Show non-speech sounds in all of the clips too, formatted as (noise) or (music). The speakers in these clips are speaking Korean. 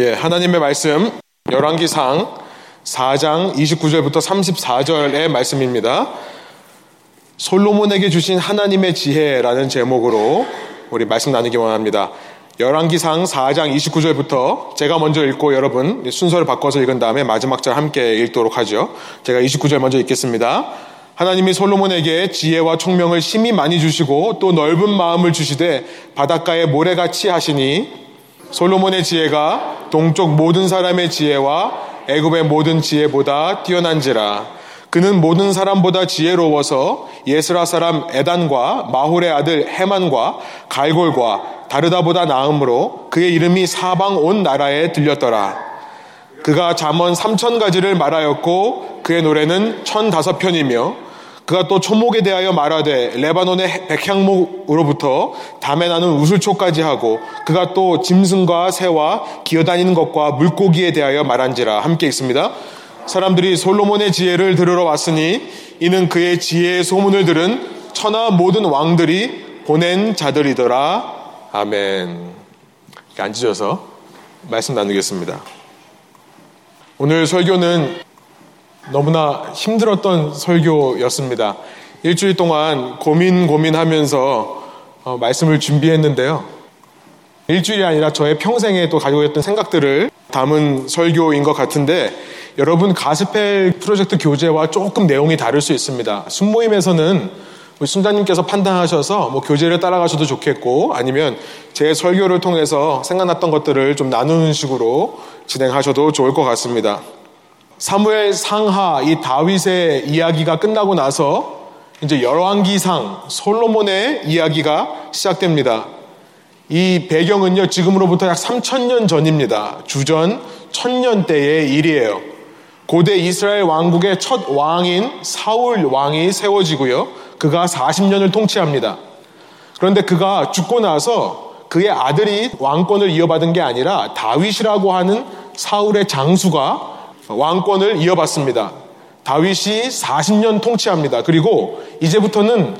예, 하나님의 말씀 열왕기상 4장 29절부터 34절의 말씀입니다. 솔로몬에게 주신 하나님의 지혜라는 제목으로 우리 말씀 나누기 원합니다. 열왕기상 4장 29절부터 제가 먼저 읽고 여러분 순서를 바꿔서 읽은 다음에 마지막 절 함께 읽도록 하죠. 제가 29절 먼저 읽겠습니다. 하나님이 솔로몬에게 지혜와 총명을 심히 많이 주시고 또 넓은 마음을 주시되 바닷가에 모래같이 하시니 솔로몬의 지혜가 동쪽 모든 사람의 지혜와 애굽의 모든 지혜보다 뛰어난지라 그는 모든 사람보다 지혜로워서 예스라 사람 에단과 마홀의 아들 헤만과 갈골과 다르다보다 나음으로 그의 이름이 사방 온 나라에 들렸더라. 그가 잠언 삼천 가지를 말하였고 그의 노래는 천 다섯 편이며 그가 또 초목에 대하여 말하되 레바논의 백향목으로부터 담에 나는 우슬초까지 하고 그가 또 짐승과 새와 기어다니는 것과 물고기에 대하여 말한지라 함께 있습니다. 사람들이 솔로몬의 지혜를 들으러 왔으니 이는 그의 지혜의 소문을 들은 천하 모든 왕들이 보낸 자들이더라. 아멘. 앉으셔서 말씀 나누겠습니다. 오늘 설교는 너무나 힘들었던 설교였습니다. 일주일 동안 고민 고민하면서 어, 말씀을 준비했는데요. 일주일이 아니라 저의 평생에 또 가지고 있던 생각들을 담은 설교인 것 같은데 여러분 가스펠 프로젝트 교재와 조금 내용이 다를 수 있습니다. 순모임에서는 순자님께서 판단하셔서 뭐 교재를 따라가셔도 좋겠고 아니면 제 설교를 통해서 생각났던 것들을 좀 나누는 식으로 진행하셔도 좋을 것 같습니다. 사무엘 상하 이 다윗의 이야기가 끝나고 나서 이제 열왕기상 솔로몬의 이야기가 시작됩니다. 이 배경은요 지금으로부터 약 3천년 전입니다. 주전 천년대의 일이에요. 고대 이스라엘 왕국의 첫 왕인 사울 왕이 세워지고요. 그가 40년을 통치합니다. 그런데 그가 죽고 나서 그의 아들이 왕권을 이어받은 게 아니라 다윗이라고 하는 사울의 장수가 왕권을 이어받습니다. 다윗이 40년 통치합니다. 그리고 이제부터는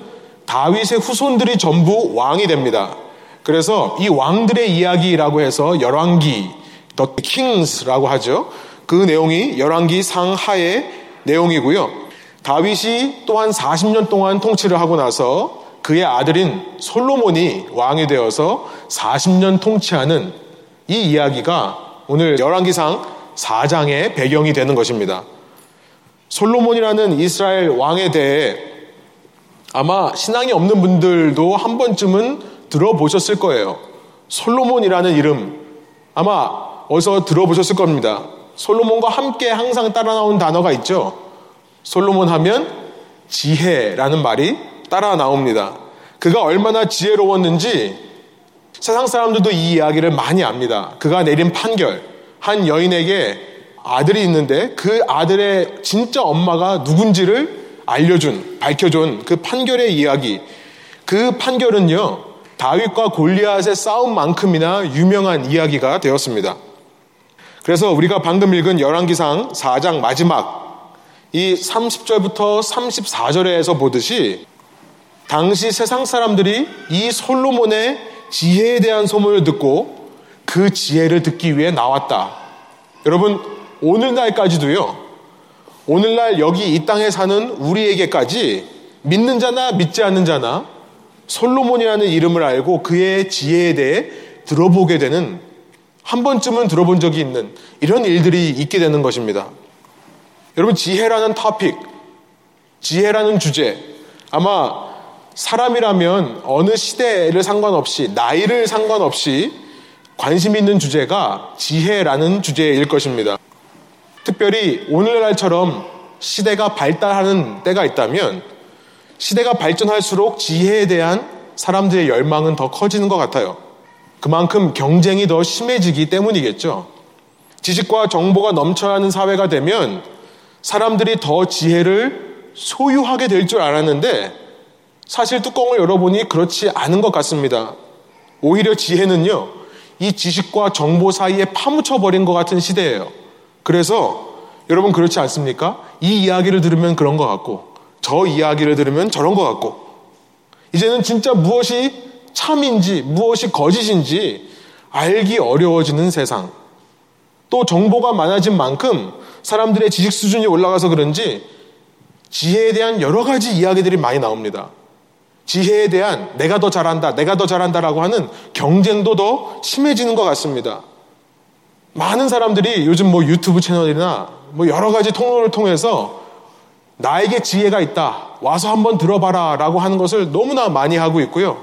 다윗의 후손들이 전부 왕이 됩니다. 그래서 이 왕들의 이야기라고 해서 열왕기, The Kings라고 하죠. 그 내용이 열왕기 상하의 내용이고요. 다윗이 또한 40년 동안 통치를 하고 나서 그의 아들인 솔로몬이 왕이 되어서 40년 통치하는 이 이야기가 오늘 열왕기상 4장의 배경이 되는 것입니다. 솔로몬이라는 이스라엘 왕에 대해 아마 신앙이 없는 분들도 한 번쯤은 들어보셨을 거예요. 솔로몬이라는 이름 아마 어디서 들어보셨을 겁니다. 솔로몬과 함께 항상 따라 나온 단어가 있죠. 솔로몬 하면 지혜라는 말이 따라 나옵니다. 그가 얼마나 지혜로웠는지 세상 사람들도 이 이야기를 많이 압니다. 그가 내린 판결, 한 여인에게 아들이 있는데 그 아들의 진짜 엄마가 누군지를 알려준, 밝혀준 그 판결의 이야기. 그 판결은요, 다윗과 골리앗의 싸움만큼이나 유명한 이야기가 되었습니다. 그래서 우리가 방금 읽은 열왕기상 4장 마지막 이 30절부터 34절에서 보듯이 당시 세상 사람들이 이 솔로몬의 지혜에 대한 소문을 듣고 그 지혜를 듣기 위해 나왔다. 여러분, 오늘날까지도요, 오늘날 여기 이 땅에 사는 우리에게까지 믿는 자나 믿지 않는 자나 솔로몬이라는 이름을 알고 그의 지혜에 대해 들어보게 되는 한 번쯤은 들어본 적이 있는 이런 일들이 있게 되는 것입니다. 여러분, 지혜라는 토픽, 지혜라는 주제, 아마 사람이라면 어느 시대를 상관없이, 나이를 상관없이 관심 있는 주제가 지혜라는 주제일 것입니다. 특별히 오늘날처럼 시대가 발달하는 때가 있다면 시대가 발전할수록 지혜에 대한 사람들의 열망은 더 커지는 것 같아요. 그만큼 경쟁이 더 심해지기 때문이겠죠. 지식과 정보가 넘쳐야 하는 사회가 되면 사람들이 더 지혜를 소유하게 될 줄 알았는데 사실 뚜껑을 열어보니 그렇지 않은 것 같습니다. 오히려 지혜는요, 이 지식과 정보 사이에 파묻혀 버린 것 같은 시대예요. 그래서 여러분 그렇지 않습니까? 이 이야기를 들으면 그런 것 같고 저 이야기를 들으면 저런 것 같고 이제는 진짜 무엇이 참인지 무엇이 거짓인지 알기 어려워지는 세상. 또 정보가 많아진 만큼 사람들의 지식 수준이 올라가서 그런지 지혜에 대한 여러 가지 이야기들이 많이 나옵니다. 지혜에 대한 내가 더 잘한다, 내가 더 잘한다라고 하는 경쟁도 더 심해지는 것 같습니다. 많은 사람들이 요즘 뭐 유튜브 채널이나 뭐 여러 가지 통로를 통해서 나에게 지혜가 있다. 와서 한번 들어봐라. 라고 하는 것을 너무나 많이 하고 있고요.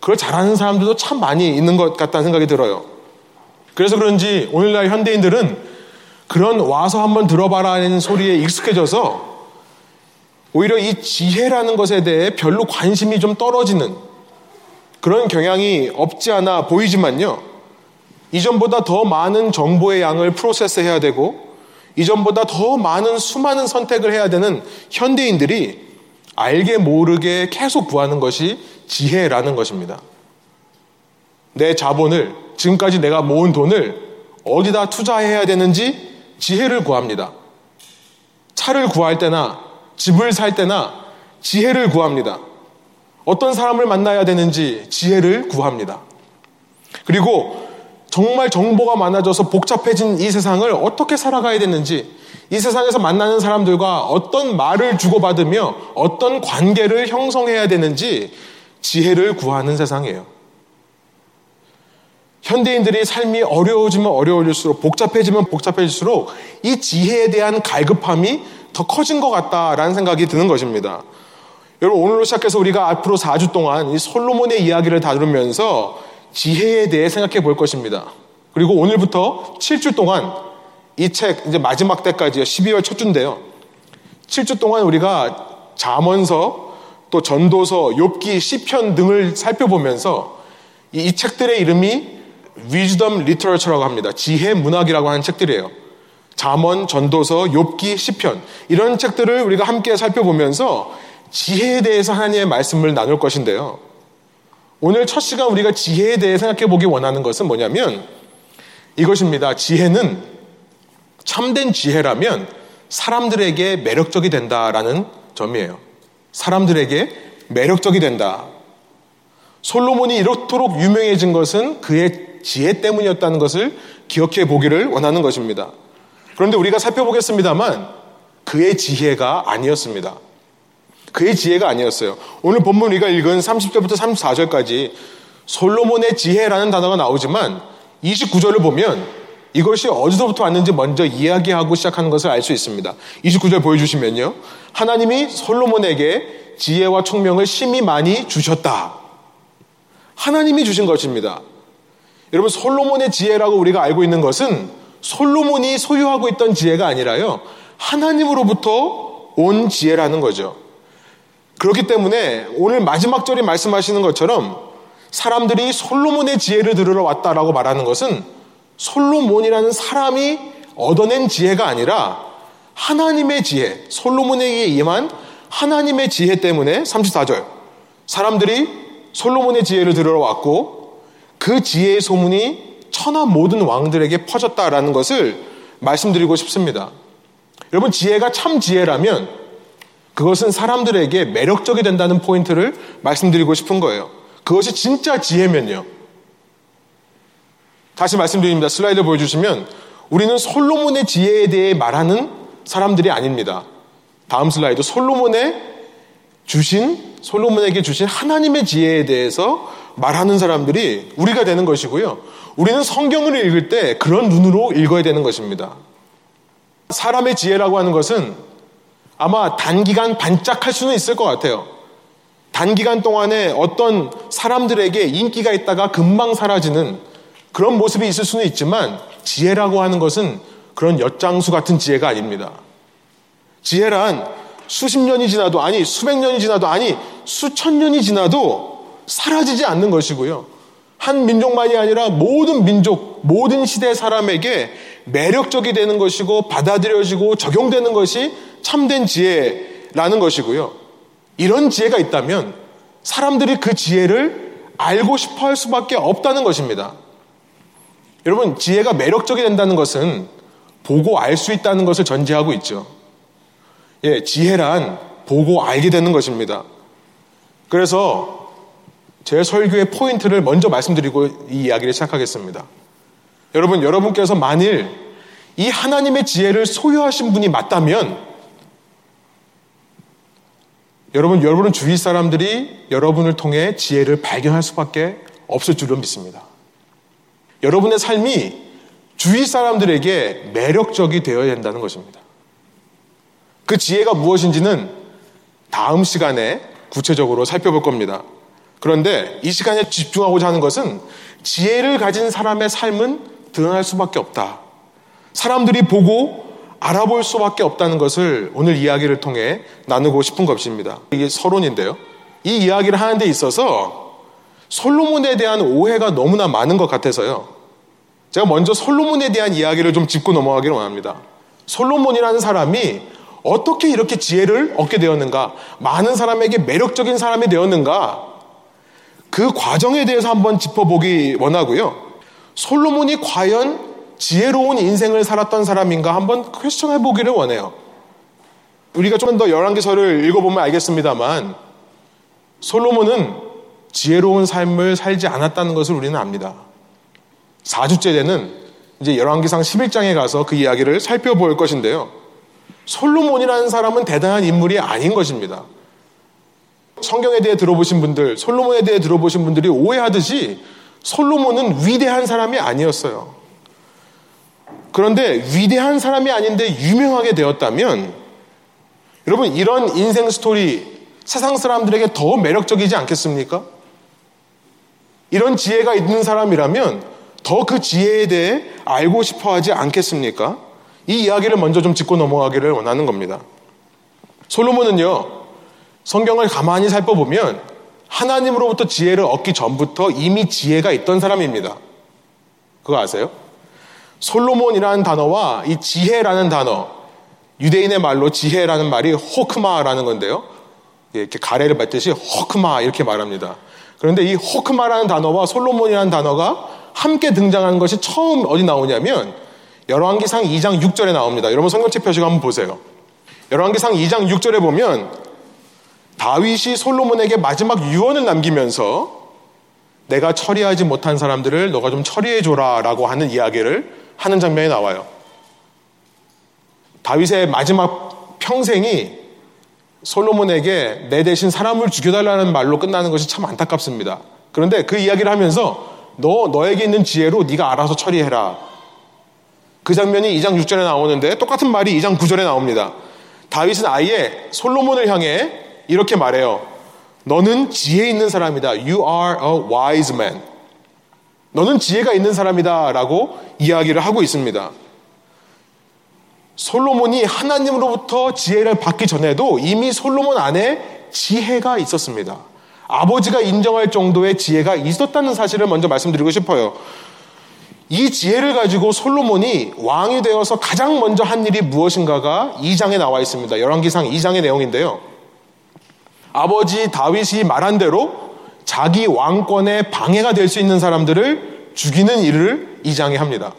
그걸 잘하는 사람들도 참 많이 있는 것 같다는 생각이 들어요. 그래서 그런지 오늘날 현대인들은 그런 와서 한번 들어봐라는 소리에 익숙해져서 오히려 이 지혜라는 것에 대해 별로 관심이 좀 떨어지는 그런 경향이 없지 않아 보이지만요. 이전보다 더 많은 정보의 양을 프로세스 해야 되고 이전보다 더 많은 수많은 선택을 해야 되는 현대인들이 알게 모르게 계속 구하는 것이 지혜라는 것입니다. 내 자본을, 지금까지 내가 모은 돈을 어디다 투자해야 되는지 지혜를 구합니다. 차를 구할 때나 집을 살 때나 지혜를 구합니다. 어떤 사람을 만나야 되는지 지혜를 구합니다. 그리고 정말 정보가 많아져서 복잡해진 이 세상을 어떻게 살아가야 되는지, 이 세상에서 만나는 사람들과 어떤 말을 주고받으며 어떤 관계를 형성해야 되는지 지혜를 구하는 세상이에요. 현대인들이 삶이 어려워지면 어려워질수록 복잡해지면 복잡해질수록 이 지혜에 대한 갈급함이 더 커진 것 같다라는 생각이 드는 것입니다. 여러분 오늘로 시작해서 우리가 앞으로 4주 동안 이 솔로몬의 이야기를 다루면서 지혜에 대해 생각해 볼 것입니다. 그리고 오늘부터 7주 동안 이 책 이제 마지막 때까지 12월 첫 주인데요. 7주 동안 우리가 잠언서 또 전도서, 욥기, 시편 등을 살펴보면서 이, 책들의 이름이 Wisdom Literature라고 합니다. 지혜 문학이라고 하는 책들이에요. 잠언, 전도서, 욥기, 시편 이런 책들을 우리가 함께 살펴보면서 지혜에 대해서 하나님의 말씀을 나눌 것인데요. 오늘 첫 시간 우리가 지혜에 대해 생각해 보기 원하는 것은 뭐냐면 이것입니다. 지혜는 참된 지혜라면 사람들에게 매력적이 된다라는 점이에요. 사람들에게 매력적이 된다. 솔로몬이 이렇도록 유명해진 것은 그의 지혜 때문이었다는 것을 기억해 보기를 원하는 것입니다. 그런데 우리가 살펴보겠습니다만 그의 지혜가 아니었습니다. 그의 지혜가 아니었어요. 오늘 본문 우리가 읽은 30절부터 34절까지 솔로몬의 지혜라는 단어가 나오지만 29절을 보면 이것이 어디서부터 왔는지 먼저 이야기하고 시작하는 것을 알 수 있습니다. 29절 보여주시면요. 하나님이 솔로몬에게 지혜와 총명을 심히 많이 주셨다. 하나님이 주신 것입니다. 여러분, 솔로몬의 지혜라고 우리가 알고 있는 것은 솔로몬이 소유하고 있던 지혜가 아니라요. 하나님으로부터 온 지혜라는 거죠. 그렇기 때문에 오늘 마지막 절이 말씀하시는 것처럼 사람들이 솔로몬의 지혜를 들으러 왔다라고 말하는 것은 솔로몬이라는 사람이 얻어낸 지혜가 아니라 하나님의 지혜, 솔로몬에게 임한 하나님의 지혜 때문에 34절 사람들이 솔로몬의 지혜를 들으러 왔고 그 지혜의 소문이 천하 모든 왕들에게 퍼졌다라는 것을 말씀드리고 싶습니다. 여러분 지혜가 참 지혜라면 그것은 사람들에게 매력적이 된다는 포인트를 말씀드리고 싶은 거예요. 그것이 진짜 지혜면요. 다시 말씀드립니다. 슬라이드 보여주시면 우리는 솔로몬의 지혜에 대해 말하는 사람들이 아닙니다. 다음 슬라이드 솔로몬의 주신 솔로몬에게 주신 하나님의 지혜에 대해서 말하는 사람들이 우리가 되는 것이고요. 우리는 성경을 읽을 때 그런 눈으로 읽어야 되는 것입니다. 사람의 지혜라고 하는 것은 아마 단기간 반짝할 수는 있을 것 같아요. 단기간 동안에 어떤 사람들에게 인기가 있다가 금방 사라지는 그런 모습이 있을 수는 있지만 지혜라고 하는 것은 그런 엿장수 같은 지혜가 아닙니다. 지혜란 수십 년이 지나도 아니 수백 년이 지나도 아니 수천 년이 지나도 사라지지 않는 것이고요. 한 민족만이 아니라 모든 민족, 모든 시대 사람에게 매력적이 되는 것이고 받아들여지고 적용되는 것이 참된 지혜라는 것이고요. 이런 지혜가 있다면 사람들이 그 지혜를 알고 싶어 할 수밖에 없다는 것입니다. 여러분, 지혜가 매력적이 된다는 것은 보고 알 수 있다는 것을 전제하고 있죠. 예, 지혜란 보고 알게 되는 것입니다. 그래서 제 설교의 포인트를 먼저 말씀드리고 이 이야기를 시작하겠습니다. 여러분, 여러분께서 만일 이 하나님의 지혜를 소유하신 분이 맞다면 여러분, 여러분은 주위 사람들이 여러분을 통해 지혜를 발견할 수밖에 없을 줄로 믿습니다. 여러분의 삶이 주위 사람들에게 매력적이 되어야 된다는 것입니다. 그 지혜가 무엇인지는 다음 시간에 구체적으로 살펴볼 겁니다. 그런데 이 시간에 집중하고자 하는 것은 지혜를 가진 사람의 삶은 드러날 수밖에 없다. 사람들이 보고 알아볼 수밖에 없다는 것을 오늘 이야기를 통해 나누고 싶은 것입니다. 이게 서론인데요. 이 이야기를 하는 데 있어서 솔로몬에 대한 오해가 너무나 많은 것 같아서요. 제가 먼저 솔로몬에 대한 이야기를 좀 짚고 넘어가기를 원합니다. 솔로몬이라는 사람이 어떻게 이렇게 지혜를 얻게 되었는가? 많은 사람에게 매력적인 사람이 되었는가? 그 과정에 대해서 한번 짚어보기 원하고요. 솔로몬이 과연 지혜로운 인생을 살았던 사람인가 한번 퀘스천 해보기를 원해요. 우리가 좀더 열한개설을 읽어보면 알겠습니다만 솔로몬은 지혜로운 삶을 살지 않았다는 것을 우리는 압니다. 4주째 되는 이제 열왕기상 11장에 가서 그 이야기를 살펴볼 것인데요. 솔로몬이라는 사람은 대단한 인물이 아닌 것입니다. 성경에 대해 들어보신 분들, 솔로몬에 대해 들어보신 분들이 오해하듯이 솔로몬은 위대한 사람이 아니었어요. 그런데 위대한 사람이 아닌데 유명하게 되었다면 여러분 이런 인생 스토리 세상 사람들에게 더 매력적이지 않겠습니까? 이런 지혜가 있는 사람이라면 더 그 지혜에 대해 알고 싶어 하지 않겠습니까? 이 이야기를 먼저 좀 짚고 넘어가기를 원하는 겁니다. 솔로몬은요, 성경을 가만히 살펴보면 하나님으로부터 지혜를 얻기 전부터 이미 지혜가 있던 사람입니다. 그거 아세요? 솔로몬이라는 단어와 이 지혜라는 단어, 유대인의 말로 지혜라는 말이 호크마라는 건데요. 이렇게 가래를 받듯이 호크마 이렇게 말합니다. 그런데 이 호크마라는 단어와 솔로몬이라는 단어가 함께 등장하는 것이 처음 어디 나오냐면 열왕기상 2장 6절에 나옵니다. 여러분 성경책 표식 한번 보세요. 열왕기상 2장 6절에 보면 다윗이 솔로몬에게 마지막 유언을 남기면서 내가 처리하지 못한 사람들을 너가 좀 처리해 줘라 라고 하는 이야기를 하는 장면이 나와요. 다윗의 마지막 평생이 솔로몬에게 내 대신 사람을 죽여달라는 말로 끝나는 것이 참 안타깝습니다. 그런데 그 이야기를 하면서 너 너에게 있는 지혜로 네가 알아서 처리해라. 그 장면이 2장 6절에 나오는데 똑같은 말이 2장 9절에 나옵니다. 다윗은 아예 솔로몬을 향해 이렇게 말해요. 너는 지혜 있는 사람이다. You are a wise man. 너는 지혜가 있는 사람이다. 라고 이야기를 하고 있습니다. 솔로몬이 하나님으로부터 지혜를 받기 전에도 이미 솔로몬 안에 지혜가 있었습니다. 아버지가 인정할 정도의 지혜가 있었다는 사실을 먼저 말씀드리고 싶어요. 이 지혜를 가지고 솔로몬이 왕이 되어서 가장 먼저 한 일이 무엇인가가 2장에 나와 있습니다. 열왕기상 2장의 내용인데요. 아버지 다윗이 말한 대로 자기 왕권의 방해가 될 수 있는 사람들을 죽이는 일을 2장에 합니다.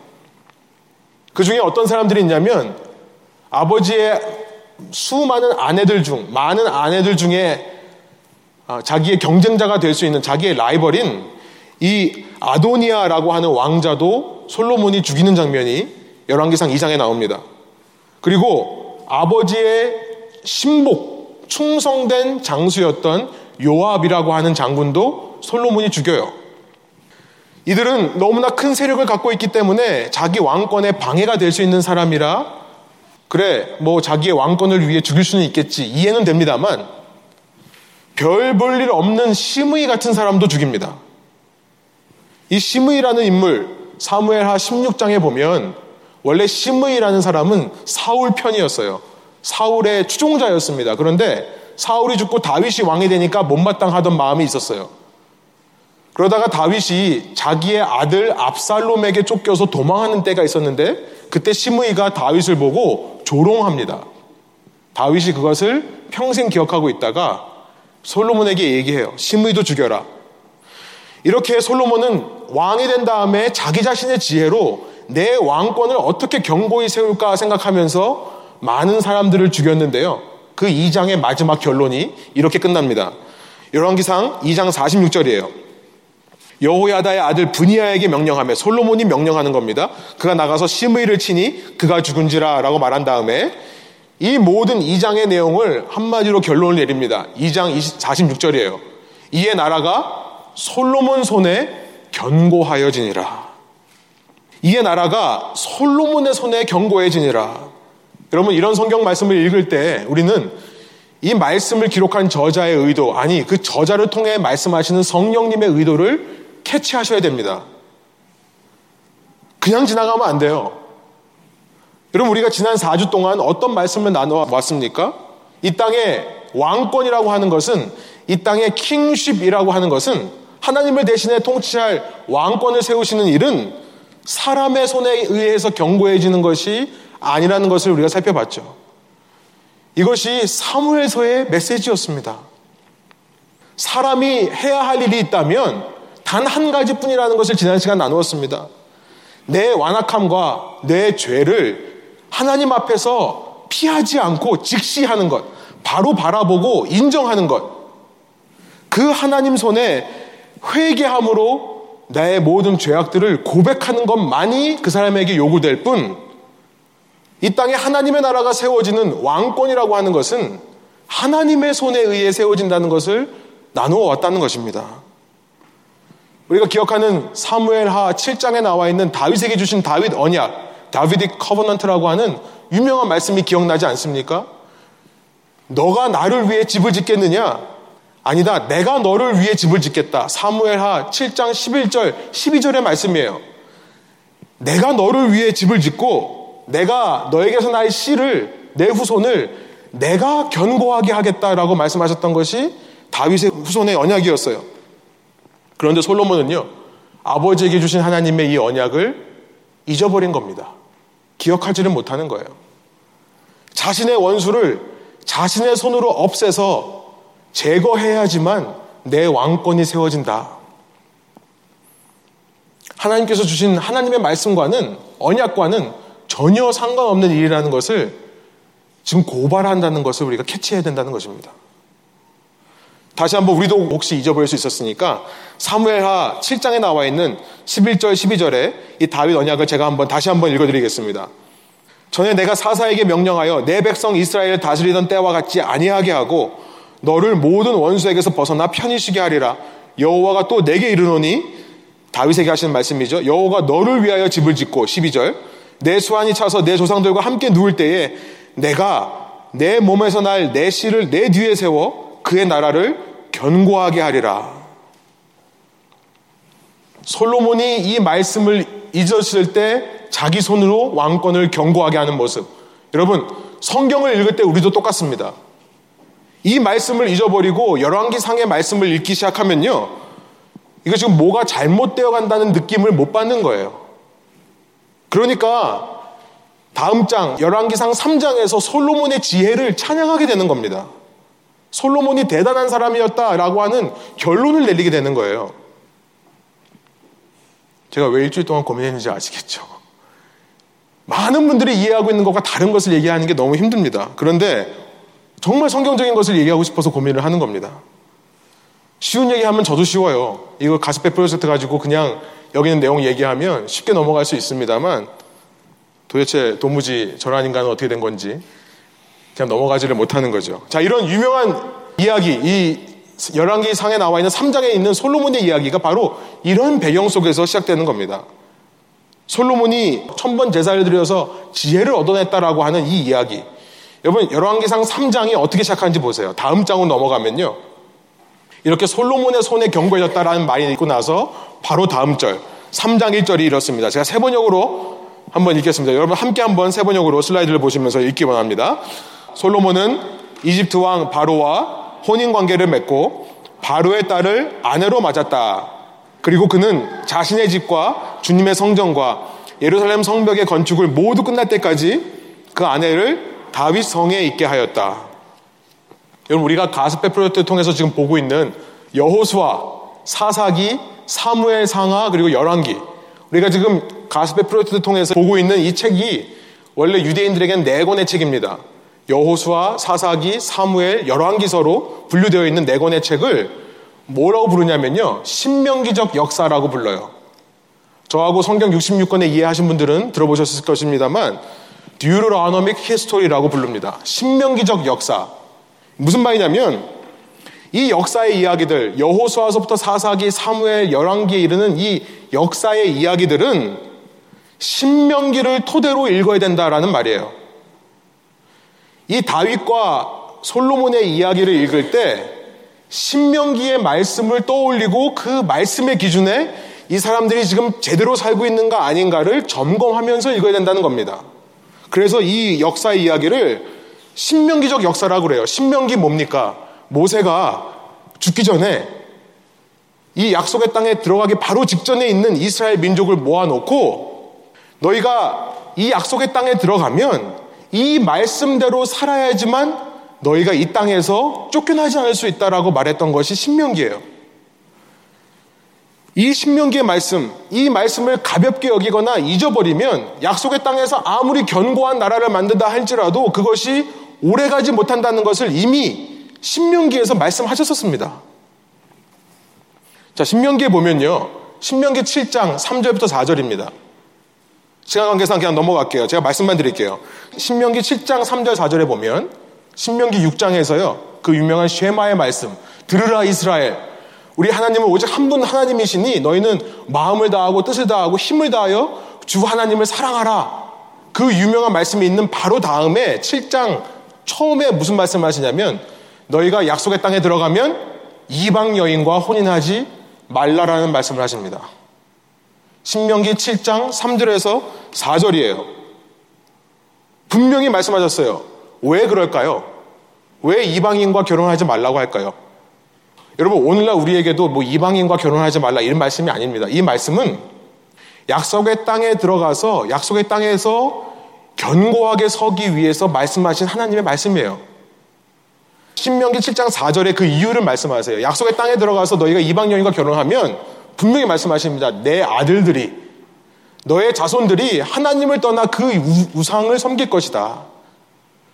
그 중에 어떤 사람들이 있냐면 아버지의 수많은 아내들 중, 많은 아내들 중에 아, 자기의 경쟁자가 될 수 있는 자기의 라이벌인 이 아도니아라고 하는 왕자도 솔로몬이 죽이는 장면이 열왕기상 2장에 나옵니다. 그리고 아버지의 신복, 충성된 장수였던 요압이라고 하는 장군도 솔로몬이 죽여요. 이들은 너무나 큰 세력을 갖고 있기 때문에 자기 왕권에 방해가 될 수 있는 사람이라 그래, 뭐 자기의 왕권을 위해 죽일 수는 있겠지. 이해는 됩니다만 별 볼 일 없는 시므이 같은 사람도 죽입니다. 이 시므이라는 인물 사무엘하 16장에 보면 원래 시므이라는 사람은 사울 편이었어요. 사울의 추종자였습니다. 그런데 사울이 죽고 다윗이 왕이 되니까 못마땅하던 마음이 있었어요. 그러다가 다윗이 자기의 아들 압살롬에게 쫓겨서 도망하는 때가 있었는데 그때 시므이가 다윗을 보고 조롱합니다. 다윗이 그것을 평생 기억하고 있다가 솔로몬에게 얘기해요. 시므이도 죽여라. 이렇게 솔로몬은 왕이 된 다음에 자기 자신의 지혜로 내 왕권을 어떻게 견고히 세울까 생각하면서 많은 사람들을 죽였는데요. 그 2장의 마지막 결론이 이렇게 끝납니다. 열왕기상 2장 46절이에요. 여호야다의 아들 분이야에게 명령하며 솔로몬이 명령하는 겁니다. 그가 나가서 심의를 치니 그가 죽은지라라고 말한 다음에 이 모든 2장의 내용을 한마디로 결론을 내립니다. 2장 46절이에요. 이에 나라가 솔로몬 손에 견고하여지니라. 이에 나라가 솔로몬의 손에 견고해지니라. 여러분 이런 성경 말씀을 읽을 때 우리는 이 말씀을 기록한 저자의 의도, 아니 그 저자를 통해 말씀하시는 성령님의 의도를 캐치하셔야 됩니다. 그냥 지나가면 안 돼요. 여러분 우리가 지난 4주 동안 어떤 말씀을 나눠 왔습니까? 이 땅의 왕권이라고 하는 것은 이 땅의 킹쉽이라고 하는 것은 하나님을 대신해 통치할 왕권을 세우시는 일은 사람의 손에 의해서 경고해지는 것이 아니라는 것을 우리가 살펴봤죠. 이것이 사무엘서의 메시지였습니다. 사람이 해야 할 일이 있다면 단 한 가지뿐이라는 것을 지난 시간 나누었습니다. 내 완악함과 내 죄를 하나님 앞에서 피하지 않고 직시하는 것, 바로 바라보고 인정하는 것. 그 하나님 손에 회개함으로 나의 모든 죄악들을 고백하는 것만이 그 사람에게 요구될 뿐, 이 땅에 하나님의 나라가 세워지는 왕권이라고 하는 것은 하나님의 손에 의해 세워진다는 것을 나누어 왔다는 것입니다. 우리가 기억하는 사무엘하 7장에 나와 있는 다윗에게 주신 다윗 언약, 다비딕 커버넌트라고 하는 유명한 말씀이 기억나지 않습니까? 너가 나를 위해 집을 짓겠느냐? 아니다. 내가 너를 위해 집을 짓겠다. 사무엘하 7장 11절, 12절의 말씀이에요. 내가 너를 위해 집을 짓고 내가 너에게서 나의 씨를 내 후손을 내가 견고하게 하겠다라고 말씀하셨던 것이 다윗의 후손의 언약이었어요. 그런데 솔로몬은요, 아버지에게 주신 하나님의 이 언약을 잊어버린 겁니다. 기억하지를 못하는 거예요. 자신의 원수를 자신의 손으로 없애서 제거해야지만 내 왕권이 세워진다. 하나님께서 주신 하나님의 말씀과는 언약과는 전혀 상관없는 일이라는 것을 지금 고발한다는 것을 우리가 캐치해야 된다는 것입니다. 다시 한번 우리도 혹시 잊어버릴 수 있었으니까 사무엘하 7장에 나와 있는 11절 12절에 이 다윗 언약을 제가 한번 다시 한번 읽어 드리겠습니다. 전에 내가 사사에게 명령하여 내 백성 이스라엘을 다스리던 때와 같지 아니하게 하고 너를 모든 원수에게서 벗어나 편히 쉬게 하리라. 여호와가 또 내게 이르노니 다윗에게 하시는 말씀이죠. 여호와가 너를 위하여 집을 짓고 12절 내 수완이 차서 내 조상들과 함께 누울 때에 내가 내 몸에서 날 내 씨를 내 뒤에 세워 그의 나라를 견고하게 하리라. 솔로몬이 이 말씀을 잊었을 때 자기 손으로 왕권을 견고하게 하는 모습. 여러분, 성경을 읽을 때 우리도 똑같습니다. 이 말씀을 잊어버리고 열왕기상의 말씀을 읽기 시작하면요. 이거 지금 뭐가 잘못되어 간다는 느낌을 못 받는 거예요. 그러니까 다음 장 열왕기상 3장에서 솔로몬의 지혜를 찬양하게 되는 겁니다. 솔로몬이 대단한 사람이었다라고 하는 결론을 내리게 되는 거예요. 제가 왜 일주일 동안 고민했는지 아시겠죠? 많은 분들이 이해하고 있는 것과 다른 것을 얘기하는 게 너무 힘듭니다. 그런데 정말 성경적인 것을 얘기하고 싶어서 고민을 하는 겁니다. 쉬운 얘기하면 저도 쉬워요. 이거 가스페 프로젝트 가지고 그냥 여기 있는 내용 얘기하면 쉽게 넘어갈 수 있습니다만 도대체 도무지 저런 인간은 어떻게 된 건지 그냥 넘어가지를 못하는 거죠. 자, 이런 유명한 이야기, 이 열왕기 상에 나와 있는 3장에 있는 솔로몬의 이야기가 바로 이런 배경 속에서 시작되는 겁니다. 솔로몬이 천번 제사를 드려서 지혜를 얻어냈다라고 하는 이 이야기. 여러분 열왕기상 3장이 어떻게 시작하는지 보세요. 다음 장으로 넘어가면요. 이렇게 솔로몬의 손에 경고해졌다라는 말이 있고 나서 바로 다음 절 3장 1절이 이렇습니다. 제가 세 번역으로 한번 읽겠습니다. 여러분 함께 한번 세 번역으로 슬라이드를 보시면서 읽기 원합니다. 솔로몬은 이집트 왕 바로와 혼인 관계를 맺고 바로의 딸을 아내로 맞았다. 그리고 그는 자신의 집과 주님의 성전과 예루살렘 성벽의 건축을 모두 끝날 때까지 그 아내를 다윗 성에 있게 하였다. 여러분 우리가 가스페 프로젝트를 통해서 지금 보고 있는 여호수아, 사사기, 사무엘 상하 그리고 열왕기 우리가 지금 가스페 프로젝트를 통해서 보고 있는 이 책이 원래 유대인들에게는 네 권의 책입니다. 여호수아, 사사기, 사무엘, 열왕기서로 분류되어 있는 네 권의 책을 뭐라고 부르냐면요. 신명기적 역사라고 불러요. 저하고 성경 66권에 이해하신 분들은 들어보셨을 것입니다만 듀로아노믹 히스토리라고 부릅니다. 신명기적 역사. 무슨 말이냐면 이 역사의 이야기들 여호수아서부터 사사기, 사무엘, 열왕기에 이르는 이 역사의 이야기들은 신명기를 토대로 읽어야 된다라는 말이에요. 이 다윗과 솔로몬의 이야기를 읽을 때 신명기의 말씀을 떠올리고 그 말씀의 기준에 이 사람들이 지금 제대로 살고 있는가 아닌가를 점검하면서 읽어야 된다는 겁니다. 그래서 이 역사의 이야기를 신명기적 역사라고 그래요. 신명기 뭡니까? 모세가 죽기 전에 이 약속의 땅에 들어가기 바로 직전에 있는 이스라엘 민족을 모아놓고 너희가 이 약속의 땅에 들어가면 이 말씀대로 살아야지만 너희가 이 땅에서 쫓겨나지 않을 수 있다라고 말했던 것이 신명기예요. 이 신명기의 말씀, 이 말씀을 가볍게 여기거나 잊어버리면 약속의 땅에서 아무리 견고한 나라를 만든다 할지라도 그것이 오래가지 못한다는 것을 이미 신명기에서 말씀하셨었습니다. 자, 신명기에 보면요. 신명기 7장 3절부터 4절입니다. 시간 관계상 그냥 넘어갈게요. 제가 말씀만 드릴게요. 신명기 7장 3절 4절에 보면 신명기 6장에서요. 그 유명한 쉐마의 말씀. 들으라 이스라엘. 우리 하나님은 오직 한 분 하나님이시니 너희는 마음을 다하고 뜻을 다하고 힘을 다하여 주 하나님을 사랑하라. 그 유명한 말씀이 있는 바로 다음에 7장 처음에 무슨 말씀을 하시냐면 너희가 약속의 땅에 들어가면 이방 여인과 혼인하지 말라라는 말씀을 하십니다. 신명기 7장 3절에서 4절이에요. 분명히 말씀하셨어요. 왜 그럴까요? 왜 이방인과 결혼하지 말라고 할까요? 여러분, 오늘날 우리에게도 뭐 이방인과 결혼하지 말라 이런 말씀이 아닙니다. 이 말씀은 약속의 땅에 들어가서 약속의 땅에서 견고하게 서기 위해서 말씀하신 하나님의 말씀이에요. 신명기 7장 4절에 그 이유를 말씀하세요. 약속의 땅에 들어가서 너희가 이방 여인과 결혼하면 분명히 말씀하십니다. 내 아들들이 너의 자손들이 하나님을 떠나 그 우상을 섬길 것이다.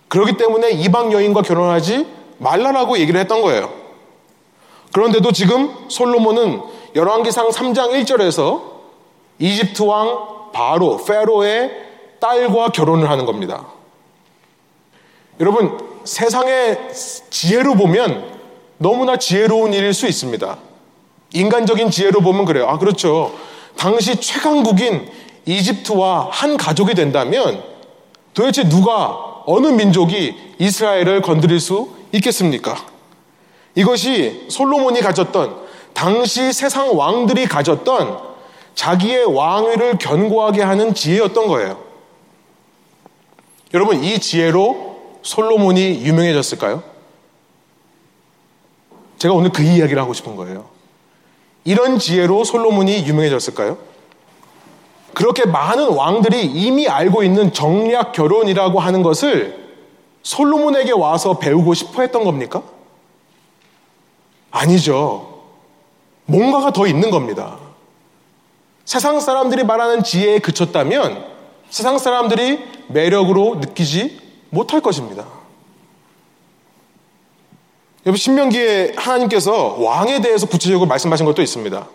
그렇기 때문에 이방 여인과 결혼하지 말라라고 얘기를 했던 거예요. 그런데도 지금 솔로몬은 열왕기상 3장 1절에서 이집트 왕 바로 페로의 딸과 결혼을 하는 겁니다. 여러분 세상의 지혜로 보면 너무나 지혜로운 일일 수 있습니다. 인간적인 지혜로 보면 그래요. 아 그렇죠. 당시 최강국인 이집트와 한 가족이 된다면 도대체 누가 어느 민족이 이스라엘을 건드릴 수 있겠습니까? 이것이 솔로몬이 가졌던 당시 세상 왕들이 가졌던 자기의 왕위를 견고하게 하는 지혜였던 거예요. 여러분, 이 지혜로 솔로몬이 유명해졌을까요? 제가 오늘 그 이야기를 하고 싶은 거예요. 이런 지혜로 솔로몬이 유명해졌을까요? 그렇게 많은 왕들이 이미 알고 있는 정략 결혼이라고 하는 것을 솔로몬에게 와서 배우고 싶어 했던 겁니까? 아니죠. 뭔가가 더 있는 겁니다. 세상 사람들이 말하는 지혜에 그쳤다면 세상 사람들이 매력으로 느끼지 못할 것입니다. 여러분, 신명기에 하나님께서 왕에 대해서 구체적으로 말씀하신 것도 있습니다.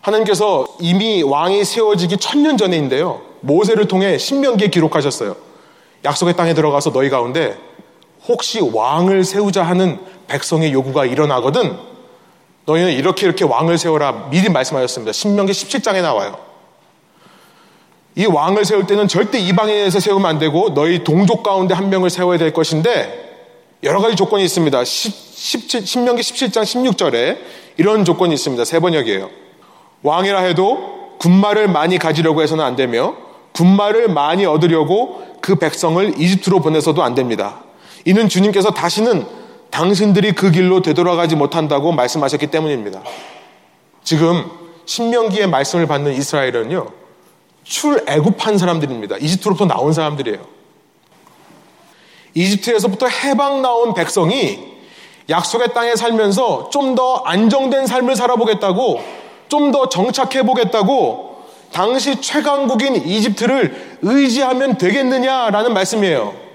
하나님께서 이미 왕이 세워지기 천년 전에인데요. 모세를 통해 신명기에 기록하셨어요. 약속의 땅에 들어가서 너희 가운데 혹시 왕을 세우자 하는 백성의 요구가 일어나거든 너희는 이렇게 이렇게 왕을 세워라 미리 말씀하셨습니다. 신명기 17장에 나와요. 이 왕을 세울 때는 절대 이방인에서 세우면 안 되고 너희 동족 가운데 한 명을 세워야 될 것인데 여러 가지 조건이 있습니다. 17, 신명기 17장 16절에 이런 조건이 있습니다. 세 번역이에요. 왕이라 해도 군말을 많이 가지려고 해서는 안 되며 군말을 많이 얻으려고 그 백성을 이집트로 보내서도 안 됩니다. 이는 주님께서 다시는 당신들이 그 길로 되돌아가지 못한다고 말씀하셨기 때문입니다. 지금 신명기의 말씀을 받는 이스라엘은요, 출애굽한 사람들입니다. 이집트로부터 나온 사람들이에요. 이집트에서부터 해방 나온 백성이 약속의 땅에 살면서 좀 더 안정된 삶을 살아보겠다고 좀 더 정착해 보겠다고 당시 최강국인 이집트를 의지하면 되겠느냐라는 말씀이에요.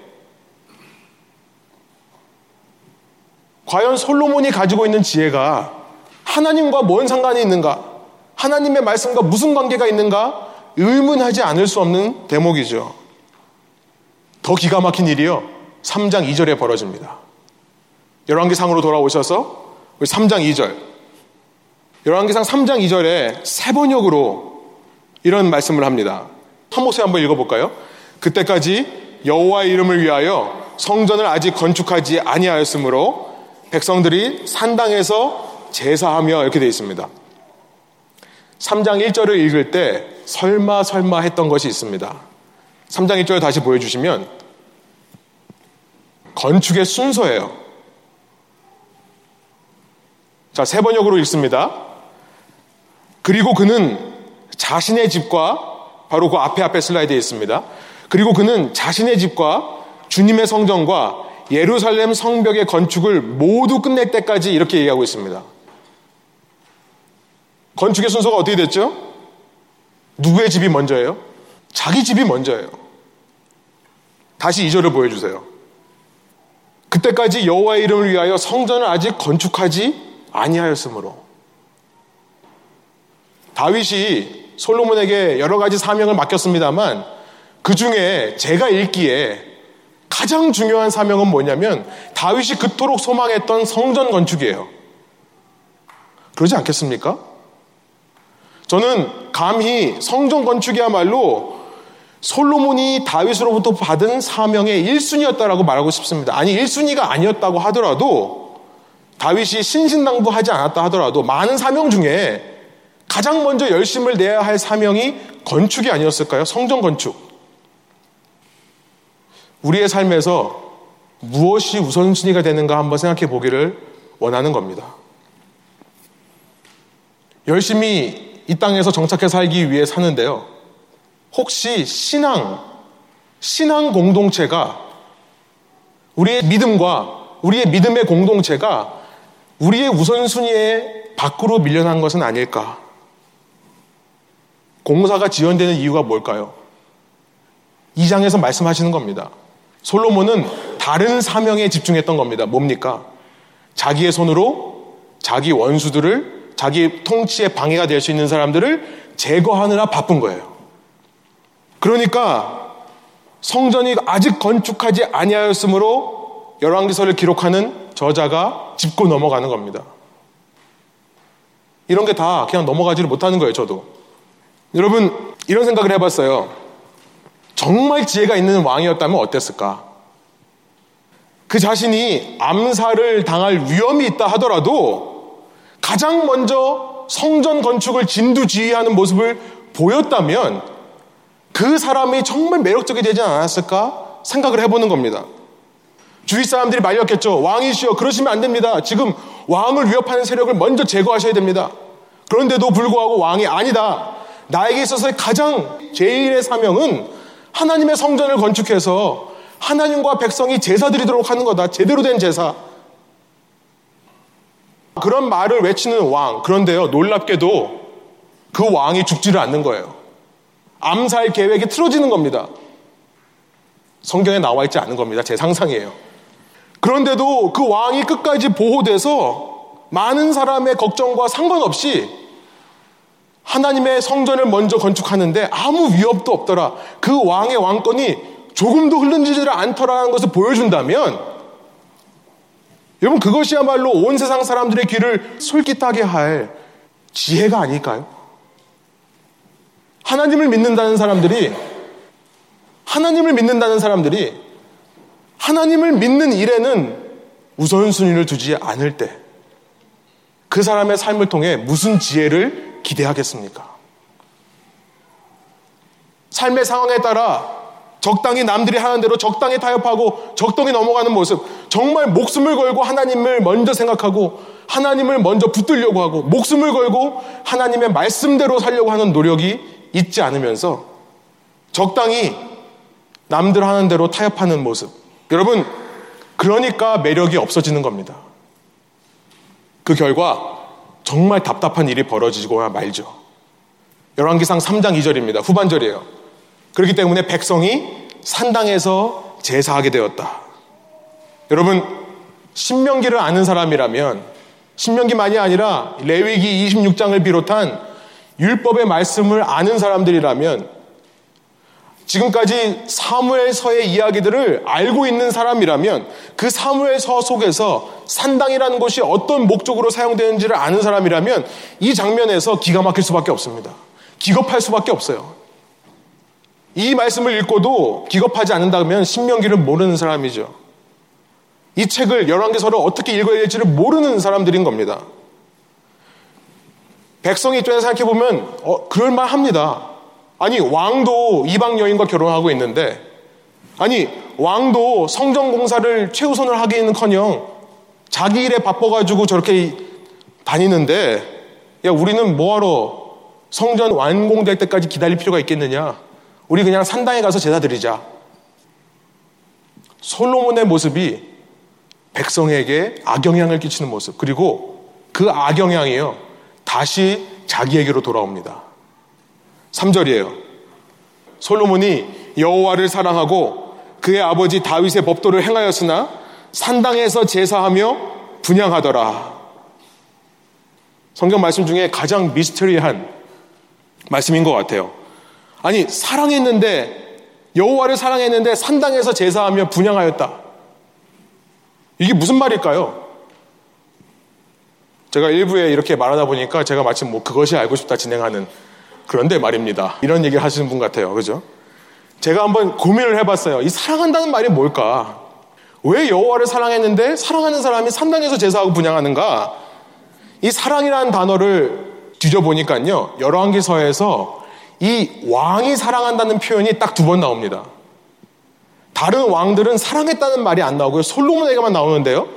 과연 솔로몬이 가지고 있는 지혜가 하나님과 뭔 상관이 있는가? 하나님의 말씀과 무슨 관계가 있는가? 의문하지 않을 수 없는 대목이죠. 더 기가 막힌 일이요. 3장 2절에 벌어집니다. 열왕기상으로 돌아오셔서 3장 2절. 열왕기상 3장 2절에 세 번역으로 이런 말씀을 합니다. 한 목소리 한번 읽어볼까요? 그때까지 여호와의 이름을 위하여 성전을 아직 건축하지 아니하였으므로 백성들이 산당에서 제사하며 이렇게 되어 있습니다. 3장 1절을 읽을 때 설마 설마 했던 것이 있습니다. 3장 1절 다시 보여주시면 건축의 순서예요. 자, 세 번역으로 읽습니다. 그리고 그는 자신의 집과 바로 그 앞에 앞에 슬라이드에 있습니다. 그리고 그는 자신의 집과 주님의 성전과 예루살렘 성벽의 건축을 모두 끝낼 때까지 이렇게 얘기하고 있습니다. 건축의 순서가 어떻게 됐죠? 누구의 집이 먼저예요? 자기 집이 먼저예요. 다시 2절을 보여주세요. 그때까지 여호와의 이름을 위하여 성전을 아직 건축하지 아니하였으므로 다윗이 솔로몬에게 여러 가지 사명을 맡겼습니다만 그 중에 제가 읽기에 가장 중요한 사명은 뭐냐면 다윗이 그토록 소망했던 성전 건축이에요. 그러지 않겠습니까? 저는 감히 성전 건축이야말로 솔로몬이 다윗으로부터 받은 사명의 1순위였다라고 말하고 싶습니다. 아니 1순위가 아니었다고 하더라도 다윗이 신신당부하지 않았다 하더라도 많은 사명 중에 가장 먼저 열심을 내야 할 사명이 건축이 아니었을까요? 성전 건축. 우리의 삶에서 무엇이 우선순위가 되는가 한번 생각해 보기를 원하는 겁니다. 열심히 이 땅에서 정착해 살기 위해 사는데요. 혹시 신앙, 신앙 공동체가 우리의 믿음과 우리의 믿음의 공동체가 우리의 우선순위에 밖으로 밀려난 것은 아닐까? 공사가 지연되는 이유가 뭘까요? 이 장에서 말씀하시는 겁니다. 솔로몬은 다른 사명에 집중했던 겁니다. 뭡니까? 자기의 손으로 자기 원수들을 자기 통치에 방해가 될 수 있는 사람들을 제거하느라 바쁜 거예요. 그러니까 성전이 아직 건축하지 아니하였으므로 열왕기서를 기록하는 저자가 짚고 넘어가는 겁니다. 이런 게 다 그냥 넘어가지를 못하는 거예요, 저도. 여러분, 이런 생각을 해봤어요. 정말 지혜가 있는 왕이었다면 어땠을까? 그 자신이 암살을 당할 위험이 있다 하더라도 가장 먼저 성전 건축을 진두지휘하는 모습을 보였다면 그 사람이 정말 매력적이 되지 않았을까 생각을 해보는 겁니다. 주위 사람들이 말렸겠죠. 왕이시여, 그러시면 안 됩니다. 지금 왕을 위협하는 세력을 먼저 제거하셔야 됩니다. 그런데도 불구하고 왕이 아니다. 나에게 있어서의 가장 제일의 사명은 하나님의 성전을 건축해서 하나님과 백성이 제사 드리도록 하는 거다. 제대로 된 제사. 그런 말을 외치는 왕. 그런데요, 놀랍게도 그 왕이 죽지를 않는 거예요. 암살 계획이 틀어지는 겁니다. 성경에 나와 있지 않은 겁니다. 제 상상이에요. 그런데도 그 왕이 끝까지 보호돼서 많은 사람의 걱정과 상관없이 하나님의 성전을 먼저 건축하는데 아무 위협도 없더라. 그 왕의 왕권이 조금도 흘른지를 않더라는 것을 보여준다면 여러분 그것이야말로 온 세상 사람들의 귀를 솔깃하게 할 지혜가 아닐까요? 하나님을 믿는다는 사람들이 하나님을 믿는다는 사람들이 하나님을 믿는 일에는 우선순위를 두지 않을 때 그 사람의 삶을 통해 무슨 지혜를 기대하겠습니까? 삶의 상황에 따라 적당히 남들이 하는 대로 적당히 타협하고 적당히 넘어가는 모습, 정말 목숨을 걸고 하나님을 먼저 생각하고 하나님을 먼저 붙들려고 하고 목숨을 걸고 하나님의 말씀대로 살려고 하는 노력이 있지 않으면서 적당히 남들 하는 대로 타협하는 모습. 여러분, 그러니까 매력이 없어지는 겁니다. 그 결과 정말 답답한 일이 벌어지고 말죠. 열왕기상 3장 2절입니다. 후반절이에요. 그렇기 때문에 백성이 산당에서 제사하게 되었다. 여러분, 신명기를 아는 사람이라면 신명기만이 아니라 레위기 26장을 비롯한 율법의 말씀을 아는 사람들이라면 지금까지 사무엘서의 이야기들을 알고 있는 사람이라면 그 사무엘서 속에서 산당이라는 것이 어떤 목적으로 사용되는지를 아는 사람이라면 이 장면에서 기가 막힐 수밖에 없습니다. 기겁할 수밖에 없어요. 이 말씀을 읽고도 기겁하지 않는다면 신명기를 모르는 사람이죠. 이 책을 열왕기서를 어떻게 읽어야 될지를 모르는 사람들인 겁니다. 백성 입장에서 생각해 보면 어, 그럴 만합니다. 아니 왕도 이방 여인과 결혼하고 있는데 아니 왕도 성전 공사를 최우선을 하기는 커녕 자기 일에 바빠가지고 저렇게 다니는데 야 우리는 뭐하러 성전 완공될 때까지 기다릴 필요가 있겠느냐? 우리 그냥 산당에 가서 제사 드리자. 솔로몬의 모습이 백성에게 악영향을 끼치는 모습 그리고 그 악영향이요 다시 자기에게로 돌아옵니다 3절이에요. 솔로몬이 여호와를 사랑하고 그의 아버지 다윗의 법도를 행하였으나 산당에서 제사하며 분양하더라. 성경 말씀 중에 가장 미스터리한 말씀인 것 같아요. 아니 사랑했는데 여호와를 사랑했는데 산당에서 제사하며 분양하였다. 이게 무슨 말일까요? 제가 일부에 이렇게 말하다 보니까 제가 마침 뭐 그것이 알고 싶다 진행하는 그런데 말입니다. 이런 얘기를 하시는 분 같아요. 그죠? 제가 한번 고민을 해봤어요. 이 사랑한다는 말이 뭘까? 왜 여호와를 사랑했는데 사랑하는 사람이 산당에서 제사하고 분양하는가? 이 사랑이라는 단어를 뒤져보니까요. 열왕기서에서 이 왕이 사랑한다는 표현이 딱 두 번 나옵니다. 다른 왕들은 사랑했다는 말이 안 나오고요. 솔로몬에게만 나오는데요.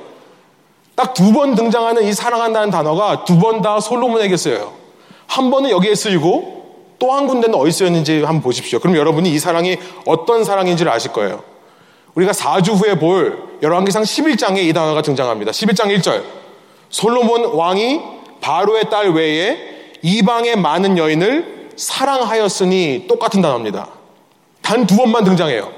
딱 두 번 등장하는 이 사랑한다는 단어가 두 번 다 솔로몬에게 쓰여요. 한 번은 여기에 쓰이고 또 한 군데는 어디 쓰였는지 한번 보십시오. 그럼 여러분이 이 사랑이 어떤 사랑인지를 아실 거예요. 우리가 4주 후에 볼 열왕기상 11장에 이 단어가 등장합니다. 11장 1절. 솔로몬 왕이 바로의 딸 외에 이방의 많은 여인을 사랑하였으니 똑같은 단어입니다. 단 두 번만 등장해요.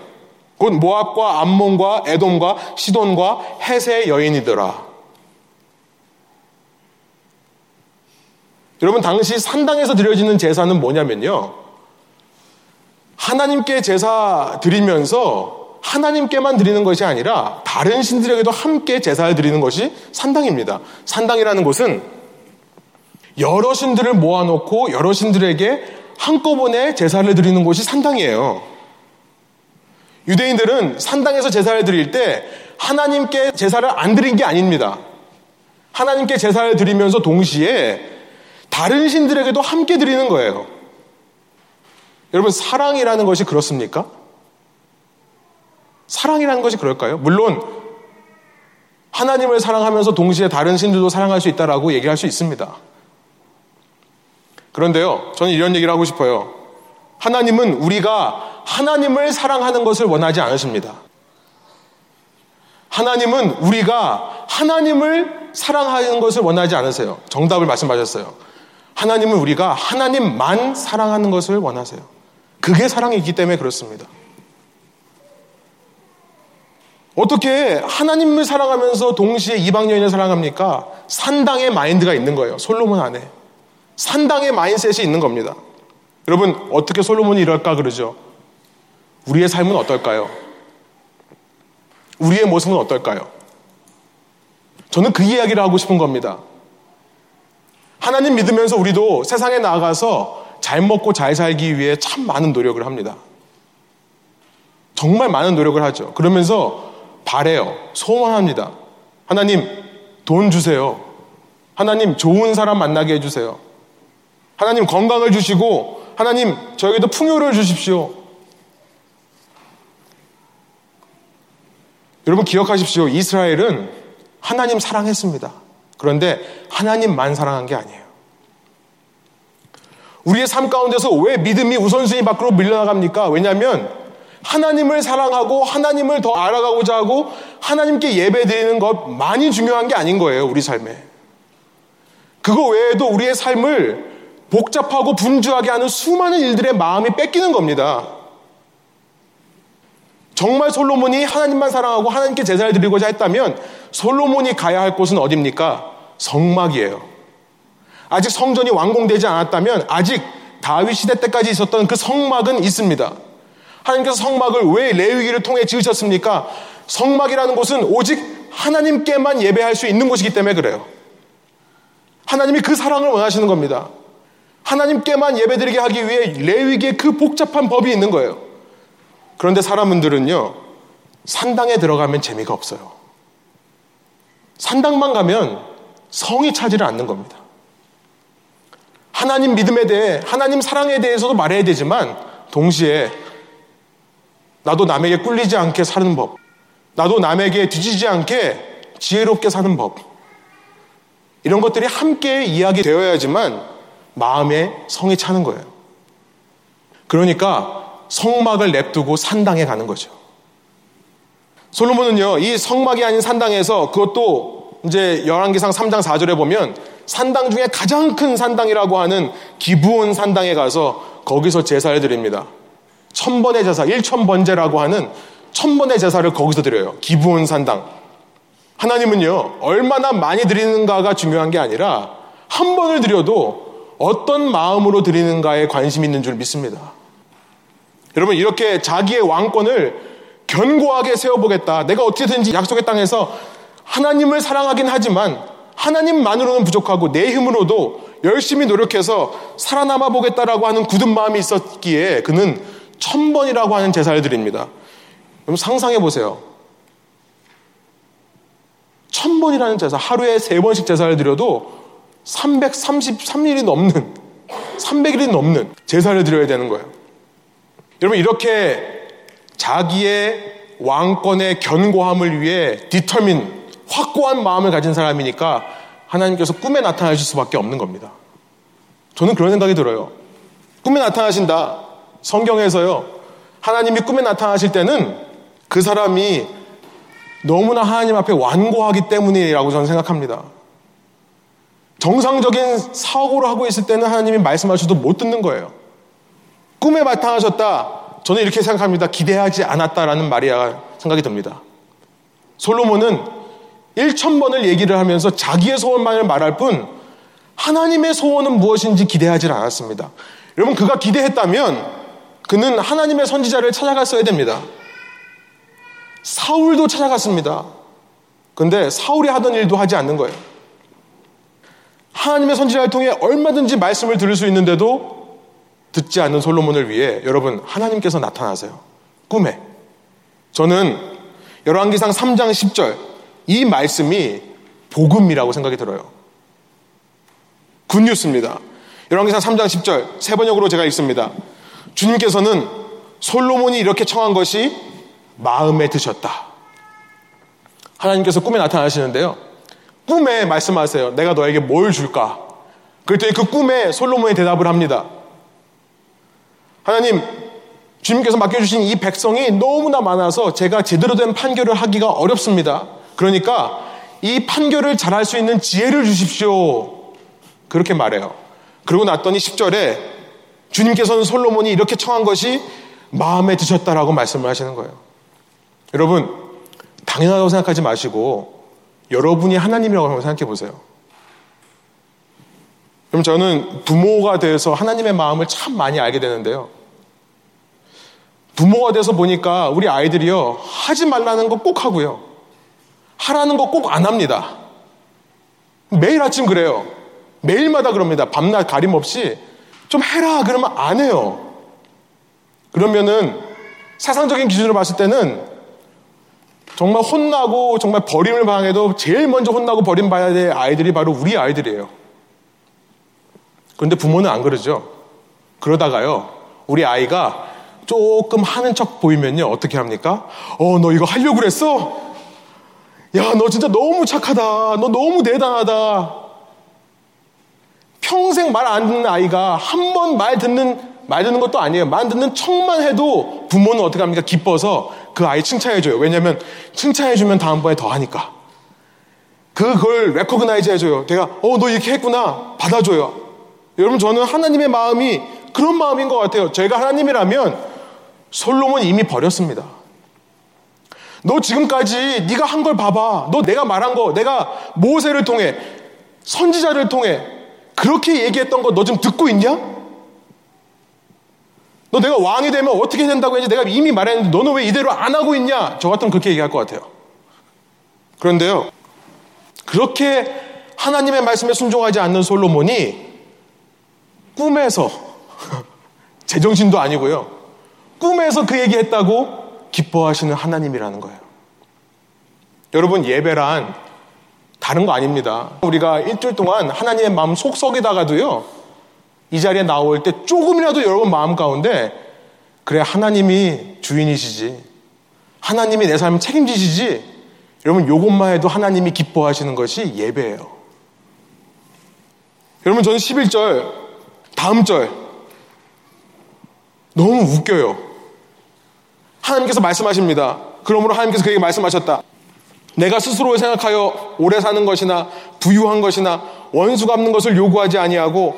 곧 모압과 암몬과 에돔과 시돈과 헷의 여인이더라. 여러분 당시 산당에서 드려지는 제사는 뭐냐면요. 하나님께 제사 드리면서 하나님께만 드리는 것이 아니라 다른 신들에게도 함께 제사를 드리는 것이 산당입니다. 산당이라는 곳은 여러 신들을 모아놓고 여러 신들에게 한꺼번에 제사를 드리는 곳이 산당이에요. 유대인들은 산당에서 제사를 드릴 때 하나님께 제사를 안 드린 게 아닙니다. 하나님께 제사를 드리면서 동시에 다른 신들에게도 함께 드리는 거예요. 여러분, 사랑이라는 것이 그렇습니까? 사랑이라는 것이 그럴까요? 물론, 하나님을 사랑하면서 동시에 다른 신들도 사랑할 수 있다라고 얘기할 수 있습니다. 그런데요, 저는 이런 얘기를 하고 싶어요. 하나님은 우리가 하나님을 사랑하는 것을 원하지 않으십니다. 하나님은 우리가 하나님을 사랑하는 것을 원하지 않으세요. 정답을 말씀하셨어요. 하나님은 우리가 하나님만 사랑하는 것을 원하세요. 그게 사랑이기 때문에 그렇습니다. 어떻게 하나님을 사랑하면서 동시에 이방 여인을 사랑합니까? 산당의 마인드가 있는 거예요. 솔로몬 안에. 산당의 마인셋이 있는 겁니다. 여러분, 어떻게 솔로몬이 이럴까 그러죠? 우리의 삶은 어떨까요? 우리의 모습은 어떨까요? 저는 그 이야기를 하고 싶은 겁니다. 하나님 믿으면서 우리도 세상에 나가서 잘 먹고 잘 살기 위해 참 많은 노력을 합니다. 정말 많은 노력을 하죠. 그러면서 바래요. 소원합니다. 하나님, 돈 주세요. 하나님, 좋은 사람 만나게 해주세요. 하나님, 건강을 주시고, 하나님, 저에게도 풍요를 주십시오. 여러분 기억하십시오. 이스라엘은 하나님 사랑했습니다. 그런데 하나님만 사랑한 게 아니에요. 우리의 삶 가운데서 왜 믿음이 우선순위 밖으로 밀려나갑니까? 왜냐하면 하나님을 사랑하고 하나님을 더 알아가고자 하고 하나님께 예배 드리는 것 많이 중요한 게 아닌 거예요, 우리 삶에. 그거 외에도 우리의 삶을 복잡하고 분주하게 하는 수많은 일들의 마음이 뺏기는 겁니다. 정말 솔로몬이 하나님만 사랑하고 하나님께 제사를 드리고자 했다면 솔로몬이 가야 할 곳은 어딥니까? 성막이에요. 아직 성전이 완공되지 않았다면 아직 다윗 시대 때까지 있었던 그 성막은 있습니다. 하나님께서 성막을 왜 레위기를 통해 지으셨습니까? 성막이라는 곳은 오직 하나님께만 예배할 수 있는 곳이기 때문에 그래요. 하나님이 그 사랑을 원하시는 겁니다. 하나님께만 예배드리게 하기 위해 레위기에 그 복잡한 법이 있는 거예요. 그런데 사람들은요, 산당에 들어가면 재미가 없어요. 산당만 가면 성이 차지를 않는 겁니다. 하나님 믿음에 대해, 하나님 사랑에 대해서도 말해야 되지만, 동시에 나도 남에게 꿀리지 않게 사는 법, 나도 남에게 뒤지지 않게 지혜롭게 사는 법, 이런 것들이 함께 이야기되어야지만 마음에 성이 차는 거예요. 그러니까 성막을 냅두고 산당에 가는 거죠. 솔로몬은요, 이 성막이 아닌 산당에서 그것도 이제 열왕기상 3장 4절에 보면 산당 중에 가장 큰 산당이라고 하는 기부온 산당에 가서 거기서 제사를 드립니다. 천번의 제사, 일천번제라고 하는 천번의 제사를 거기서 드려요. 기부온 산당. 하나님은요, 얼마나 많이 드리는가가 중요한 게 아니라 한 번을 드려도 어떤 마음으로 드리는가에 관심 있는 줄 믿습니다. 여러분, 이렇게 자기의 왕권을 견고하게 세워보겠다. 내가 어떻게든지 약속의 땅에서 하나님을 사랑하긴 하지만 하나님만으로는 부족하고 내 힘으로도 열심히 노력해서 살아남아 보겠다라고 하는 굳은 마음이 있었기에 그는 천번이라고 하는 제사를 드립니다. 여러분 상상해 보세요. 천번이라는 제사, 하루에 세 번씩 제사를 드려도 333일이 넘는, 300일이 넘는 제사를 드려야 되는 거예요. 여러분, 이렇게 자기의 왕권의 견고함을 위해 디터민, 확고한 마음을 가진 사람이니까 하나님께서 꿈에 나타나실 수밖에 없는 겁니다. 저는 그런 생각이 들어요. 꿈에 나타나신다. 성경에서요. 하나님이 꿈에 나타나실 때는 그 사람이 너무나 하나님 앞에 완고하기 때문이라고 저는 생각합니다. 정상적인 사고를 하고 있을 때는 하나님이 말씀하셔도 못 듣는 거예요. 꿈에 나타나셨다. 저는 이렇게 생각합니다. 기대하지 않았다라는 말이야 생각이 듭니다. 솔로몬은 1천번을 얘기를 하면서 자기의 소원만을 말할 뿐 하나님의 소원은 무엇인지 기대하지 않았습니다. 여러분 그가 기대했다면 그는 하나님의 선지자를 찾아갔어야 됩니다. 사울도 찾아갔습니다. 근데 사울이 하던 일도 하지 않는 거예요. 하나님의 선지자를 통해 얼마든지 말씀을 들을 수 있는데도 듣지 않는 솔로몬을 위해 여러분 하나님께서 나타나세요. 꿈에. 저는 열왕기상 3장 10절 이 말씀이 복음이라고 생각이 들어요. 굿뉴스입니다. 열왕기상 3장 10절 세 번역으로 제가 읽습니다. 주님께서는 솔로몬이 이렇게 청한 것이 마음에 드셨다. 하나님께서 꿈에 나타나시는데요. 꿈에 말씀하세요. 내가 너에게 뭘 줄까? 그랬더니 그 꿈에 솔로몬이 대답을 합니다. 하나님, 주님께서 맡겨주신 이 백성이 너무나 많아서 제가 제대로 된 판결을 하기가 어렵습니다. 그러니까 이 판결을 잘할 수 있는 지혜를 주십시오. 그렇게 말해요. 그러고 났더니 10절에 주님께서는 솔로몬이 이렇게 청한 것이 마음에 드셨다라고 말씀을 하시는 거예요. 여러분, 당연하다고 생각하지 마시고 여러분이 하나님이라고 생각해 보세요. 그럼 저는 부모가 돼서 하나님의 마음을 참 많이 알게 되는데요. 부모가 돼서 보니까 우리 아이들이요, 하지 말라는 거 꼭 하고요. 하라는 거 꼭 안 합니다. 매일 아침 그래요. 매일마다 그럽니다. 밤낮 가림 없이 좀 해라 그러면 안 해요. 그러면은 세상적인 기준으로 봤을 때는 정말 혼나고 정말 버림을 당해도 제일 먼저 혼나고 버림받아야 될 아이들이 바로 우리 아이들이에요. 그런데 부모는 안 그러죠. 그러다가요, 우리 아이가 조금 하는 척 보이면요, 어떻게 합니까? 어, 너 이거 하려고 그랬어? 야, 너 진짜 너무 착하다. 너 너무 대단하다. 평생 말 안 듣는 아이가 한 번 말 듣는, 말 듣는 것도 아니에요. 말 듣는 척만 해도 부모는 어떻게 합니까? 기뻐서 그 아이 칭찬해줘요. 왜냐면 칭찬해주면 다음번에 더 하니까. 그걸 recognize 해줘요. 내가, 어, 너 이렇게 했구나. 받아줘요. 여러분 저는 하나님의 마음이 그런 마음인 것 같아요. 제가 하나님이라면 솔로몬 이미 버렸습니다. 너 지금까지 네가 한 걸 봐봐. 너 내가 말한 거, 내가 모세를 통해 선지자를 통해 그렇게 얘기했던 거 너 지금 듣고 있냐? 너 내가 왕이 되면 어떻게 된다고 했지? 내가 이미 말했는데 너는 왜 이대로 안 하고 있냐? 저 같으면 그렇게 얘기할 것 같아요. 그런데요, 그렇게 하나님의 말씀에 순종하지 않는 솔로몬이 꿈에서 (laughs) 제정신도 아니고요. 꿈에서 그 얘기했다고 기뻐하시는 하나님이라는 거예요. 여러분 예배란 다른 거 아닙니다. 우리가 일주일 동안 하나님의 마음 속썩이다가도요. 이 자리에 나올 때 조금이라도 여러분 마음 가운데 그래 하나님이 주인이시지. 하나님이 내 삶을 책임지시지. 여러분 요것만 해도 하나님이 기뻐하시는 것이 예배예요. 여러분 저는 11절 다음 절 너무 웃겨요. 하나님께서 말씀하십니다. 그러므로 하나님께서 그에게 말씀하셨다. 내가 스스로 생각하여 오래 사는 것이나 부유한 것이나 원수 갚는 것을 요구하지 아니하고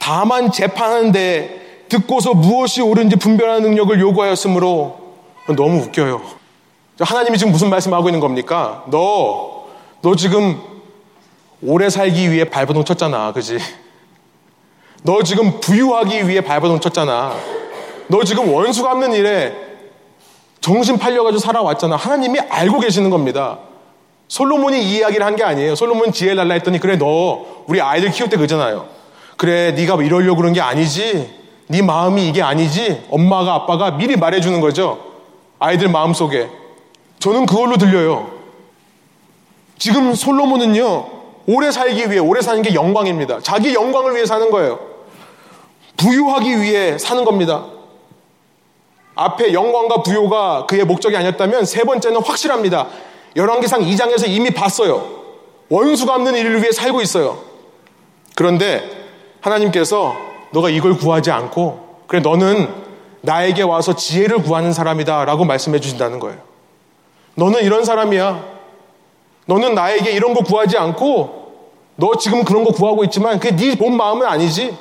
다만 재판하는 데 듣고서 무엇이 옳은지 분별하는 능력을 요구하였으므로 너무 웃겨요. 하나님이 지금 무슨 말씀하고 있는 겁니까? 너, 너 지금 오래 살기 위해 발버둥 쳤잖아. 그지? 너 지금 부유하기 위해 발버둥 쳤잖아. 너 지금 원수 갚는 일에 정신 팔려가지고 살아왔잖아. 하나님이 알고 계시는 겁니다. 솔로몬이 이 이야기를 한 게 아니에요. 솔로몬 지혜 달라 했더니 그래 너 우리 아이들 키울 때 그러잖아요. 그래 네가 이러려고 그런 게 아니지. 네 마음이 이게 아니지. 엄마가 아빠가 미리 말해주는 거죠. 아이들 마음 속에. 저는 그걸로 들려요. 지금 솔로몬은요. 오래 살기 위해 오래 사는 게 영광입니다. 자기 영광을 위해 사는 거예요. 부유하기 위해 사는 겁니다. 앞에 영광과 부요가 그의 목적이 아니었다면 세 번째는 확실합니다. 열왕기상 2장에서 이미 봤어요. 원수 갚는 일을 위해 살고 있어요. 그런데 하나님께서 너가 이걸 구하지 않고 그래 너는 나에게 와서 지혜를 구하는 사람이다 라고 말씀해 주신다는 거예요. 너는 이런 사람이야. 너는 나에게 이런 거 구하지 않고 너 지금 그런 거 구하고 있지만 그게 네 본 마음은 아니지.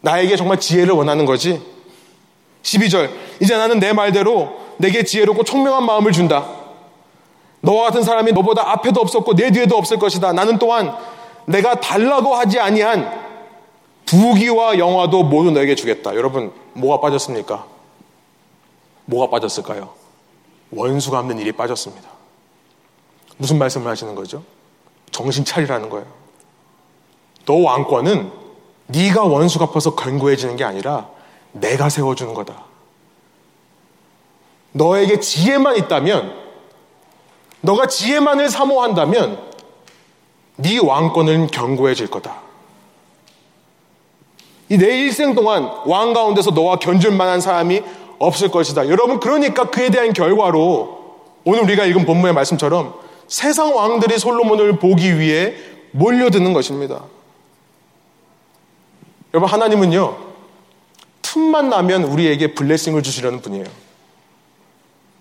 나에게 정말 지혜를 원하는 거지. 12절. 이제 나는 내 말대로 내게 지혜롭고 총명한 마음을 준다. 너와 같은 사람이 너보다 앞에도 없었고 내 뒤에도 없을 것이다. 나는 또한 내가 달라고 하지 아니한 부귀와 영화도 모두 너에게 주겠다. 여러분, 뭐가 빠졌습니까? 뭐가 빠졌을까요? 원수 갚는 일이 빠졌습니다. 무슨 말씀을 하시는 거죠? 정신 차리라는 거예요. 너 왕권은 네가 원수 갚아서 견고해지는 게 아니라 내가 세워주는 거다. 너에게 지혜만 있다면, 너가 지혜만을 사모한다면, 네 왕권은 견고해질 거다. 이 내 일생 동안 왕 가운데서 너와 견줄 만한 사람이 없을 것이다. 여러분, 그러니까 그에 대한 결과로 오늘 우리가 읽은 본문의 말씀처럼 세상 왕들이 솔로몬을 보기 위해 몰려드는 것입니다. 여러분, 하나님은요, 틈만 나면 우리에게 블레싱을 주시려는 분이에요.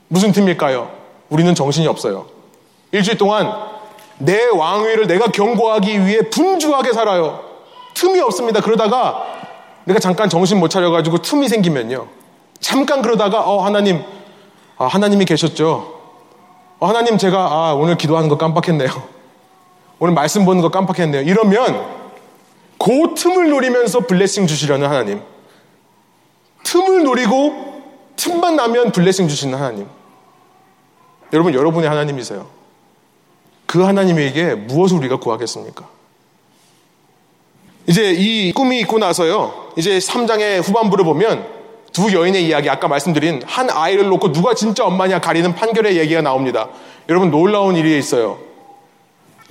무슨 틈일까요? 우리는 정신이 없어요. 일주일 동안 내 왕위를 내가 경고하기 위해 분주하게 살아요. 틈이 없습니다. 그러다가 내가 잠깐 정신 못 차려가지고 틈이 생기면요. 잠깐 그러다가, 어, 하나님, 아, 하나님이 계셨죠. 어, 하나님 제가, 아, 오늘 기도하는 거 깜빡했네요. 오늘 말씀 보는 거 깜빡했네요. 이러면 그 틈을 노리면서 블레싱 주시려는 하나님. 틈을 노리고 틈만 나면 블레싱 주시는 하나님. 여러분, 여러분의 하나님이세요. 그 하나님에게 무엇을 우리가 구하겠습니까? 이제 이 꿈이 있고 나서요. 이제 3장의 후반부를 보면 두 여인의 이야기, 아까 말씀드린 한 아이를 놓고 누가 진짜 엄마냐 가리는 판결의 얘기가 나옵니다. 여러분, 놀라운 일이 있어요.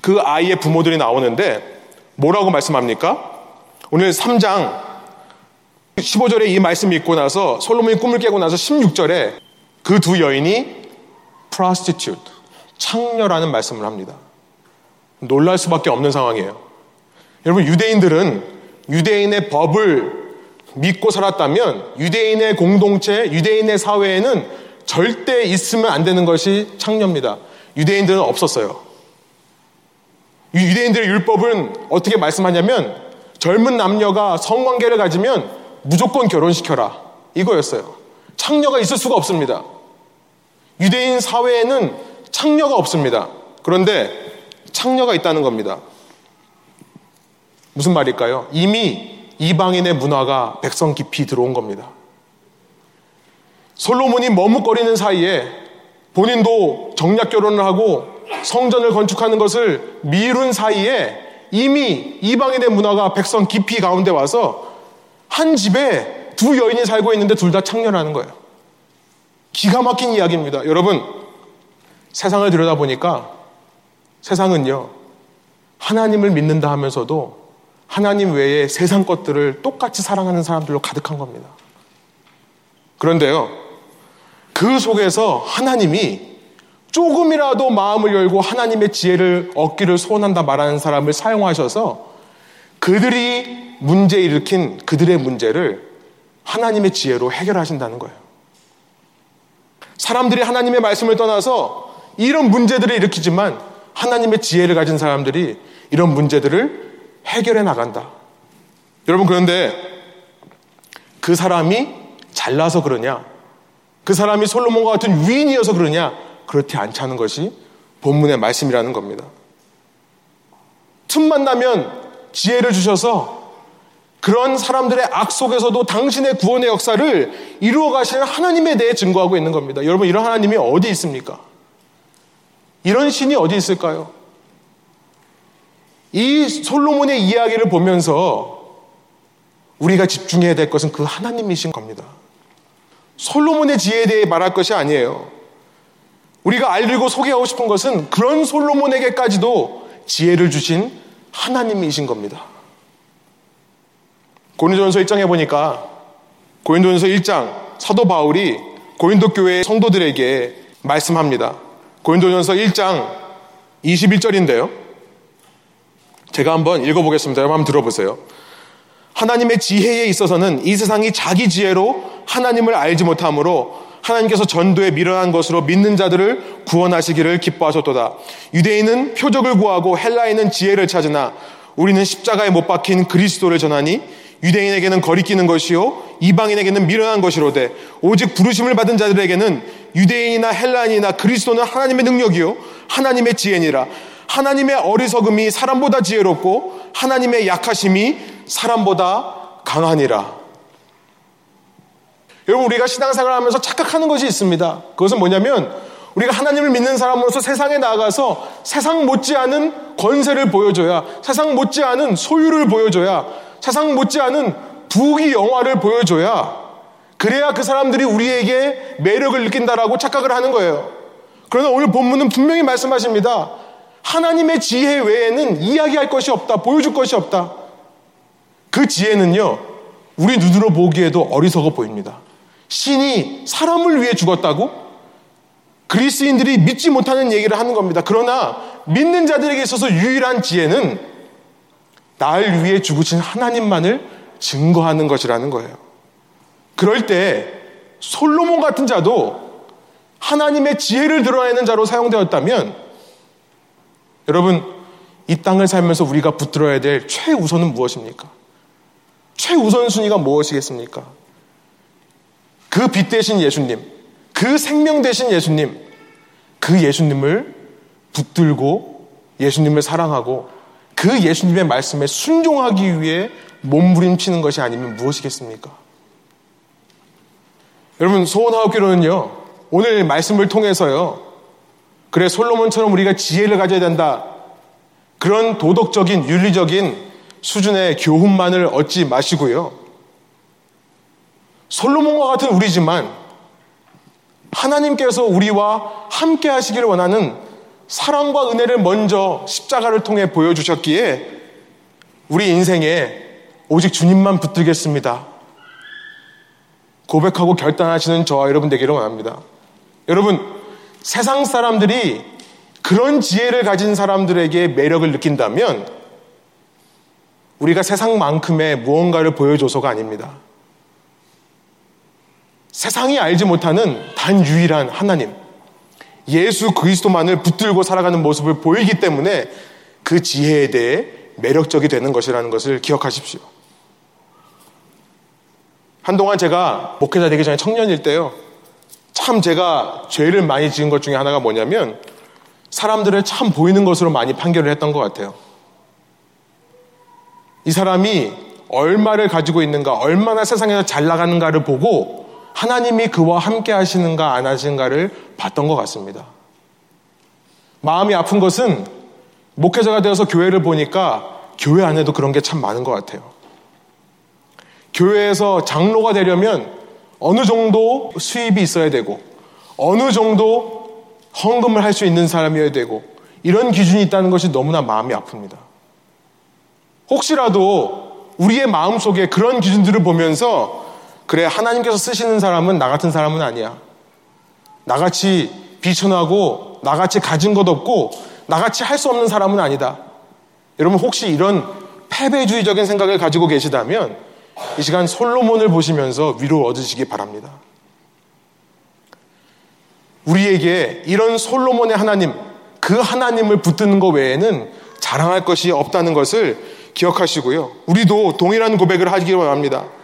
그 아이의 부모들이 나오는데 뭐라고 말씀합니까? 오늘 3장 15절에 이 말씀이 있고 나서 솔로몬이 꿈을 깨고 나서 16절에 그 두 여인이 prostitute, 창녀라는 말씀을 합니다. 놀랄 수밖에 없는 상황이에요. 여러분, 유대인들은 유대인의 법을 믿고 살았다면 유대인의 공동체, 유대인의 사회에는 절대 있으면 안 되는 것이 창녀입니다. 유대인들은 없었어요. 유대인들의 율법은 어떻게 말씀하냐면 젊은 남녀가 성관계를 가지면 무조건 결혼시켜라. 이거였어요. 창녀가 있을 수가 없습니다. 유대인 사회에는 창녀가 없습니다. 그런데 창녀가 있다는 겁니다. 무슨 말일까요? 이미 이방인의 문화가 백성 깊이 들어온 겁니다. 솔로몬이 머뭇거리는 사이에 본인도 정략 결혼을 하고 성전을 건축하는 것을 미룬 사이에 이미 이방인의 문화가 백성 깊이 가운데 와서 한 집에 두 여인이 살고 있는데 둘 다 창녀라는 거예요. 기가 막힌 이야기입니다. 여러분, 세상을 들여다보니까 세상은요, 하나님을 믿는다 하면서도 하나님 외에 세상 것들을 똑같이 사랑하는 사람들로 가득한 겁니다. 그런데요, 그 속에서 하나님이 조금이라도 마음을 열고 하나님의 지혜를 얻기를 소원한다 말하는 사람을 사용하셔서 그들이 문제 일으킨 그들의 문제를 하나님의 지혜로 해결하신다는 거예요. 사람들이 하나님의 말씀을 떠나서 이런 문제들을 일으키지만 하나님의 지혜를 가진 사람들이 이런 문제들을 해결해 나간다. 여러분, 그런데 그 사람이 잘나서 그러냐? 그 사람이 솔로몬과 같은 위인이어서 그러냐? 그렇지 않다는 것이 본문의 말씀이라는 겁니다. 틈만 나면 지혜를 주셔서 그런 사람들의 악 속에서도 당신의 구원의 역사를 이루어 가시는 하나님에 대해 증거하고 있는 겁니다. 여러분, 이런 하나님이 어디 있습니까? 이런 신이 어디 있을까요? 이 솔로몬의 이야기를 보면서 우리가 집중해야 될 것은 그 하나님이신 겁니다. 솔로몬의 지혜에 대해 말할 것이 아니에요. 우리가 알리고 소개하고 싶은 것은 그런 솔로몬에게까지도 지혜를 주신 하나님이신 겁니다. 고린도전서 1장에 보니까 고린도전서 1장 사도 바울이 고린도 교회 성도들에게 말씀합니다. 고린도전서 1장 21절인데요. 제가 한번 읽어보겠습니다. 여러분 한번 들어보세요. 하나님의 지혜에 있어서는 이 세상이 자기 지혜로 하나님을 알지 못하므로 하나님께서 전도에 미련한 것으로 믿는 자들을 구원하시기를 기뻐하셨도다. 유대인은 표적을 구하고 헬라인은 지혜를 찾으나 우리는 십자가에 못 박힌 그리스도를 전하니 유대인에게는 거리끼는 것이요 이방인에게는 미련한 것이로되 오직 부르심을 받은 자들에게는 유대인이나 헬라인이나 그리스도는 하나님의 능력이요 하나님의 지혜니라 하나님의 어리석음이 사람보다 지혜롭고 하나님의 약하심이 사람보다 강하니라 여러분 우리가 신앙생활 하면서 착각하는 것이 있습니다. 그것은 뭐냐면 우리가 하나님을 믿는 사람으로서 세상에 나가서 세상 못지않은 권세를 보여줘야 세상 못지않은 소유를 보여줘야 세상 못지않은 부귀 영화를 보여줘야 그래야 그 사람들이 우리에게 매력을 느낀다라고 착각을 하는 거예요. 그러나 오늘 본문은 분명히 말씀하십니다. 하나님의 지혜 외에는 이야기할 것이 없다. 보여줄 것이 없다. 그 지혜는요. 우리 눈으로 보기에도 어리석어 보입니다. 신이 사람을 위해 죽었다고? 그리스인들이 믿지 못하는 얘기를 하는 겁니다. 그러나 믿는 자들에게 있어서 유일한 지혜는 날 위해 죽으신 하나님만을 증거하는 것이라는 거예요. 그럴 때 솔로몬 같은 자도 하나님의 지혜를 드러내는 자로 사용되었다면 여러분 이 땅을 살면서 우리가 붙들어야 될 최우선은 무엇입니까? 최우선 순위가 무엇이겠습니까? 그 빛 대신 예수님, 그 생명 대신 예수님, 그 예수님을 붙들고 예수님을 사랑하고 그 예수님의 말씀에 순종하기 위해 몸부림치는 것이 아니면 무엇이겠습니까? 여러분 소원하옵기로는요 오늘 말씀을 통해서요 그래 솔로몬처럼 우리가 지혜를 가져야 된다 그런 도덕적인 윤리적인 수준의 교훈만을 얻지 마시고요 솔로몬과 같은 우리지만 하나님께서 우리와 함께 하시기를 원하는 사랑과 은혜를 먼저 십자가를 통해 보여주셨기에 우리 인생에 오직 주님만 붙들겠습니다. 고백하고 결단하시는 저와 여러분 되기를 원합니다. 여러분, 세상 사람들이 그런 지혜를 가진 사람들에게 매력을 느낀다면 우리가 세상만큼의 무언가를 보여줘서가 아닙니다. 세상이 알지 못하는 단 유일한 하나님, 예수 그리스도만을 붙들고 살아가는 모습을 보이기 때문에 그 지혜에 대해 매력적이 되는 것이라는 것을 기억하십시오. 한동안 제가 목회자 되기 전에 청년일 때요. 참 제가 죄를 많이 지은 것 중에 하나가 뭐냐면 사람들을 참 보이는 것으로 많이 판결을 했던 것 같아요. 이 사람이 얼마를 가지고 있는가, 얼마나 세상에서 잘 나가는가를 보고 하나님이 그와 함께 하시는가 안 하시는가를 봤던 것 같습니다. 마음이 아픈 것은 목회자가 되어서 교회를 보니까 교회 안에도 그런 게 참 많은 것 같아요. 교회에서 장로가 되려면 어느 정도 수입이 있어야 되고, 어느 정도 헌금을 할 수 있는 사람이어야 되고, 이런 기준이 있다는 것이 너무나 마음이 아픕니다. 혹시라도 우리의 마음 속에 그런 기준들을 보면서, 그래, 하나님께서 쓰시는 사람은 나 같은 사람은 아니야. 나같이 비천하고, 나같이 가진 것 없고, 나같이 할 수 없는 사람은 아니다. 여러분 혹시 이런 패배주의적인 생각을 가지고 계시다면 이 시간 솔로몬을 보시면서 위로 얻으시기 바랍니다. 우리에게 이런 솔로몬의 하나님, 그 하나님을 붙드는 것 외에는 자랑할 것이 없다는 것을 기억하시고요. 우리도 동일한 고백을 하기 원합니다.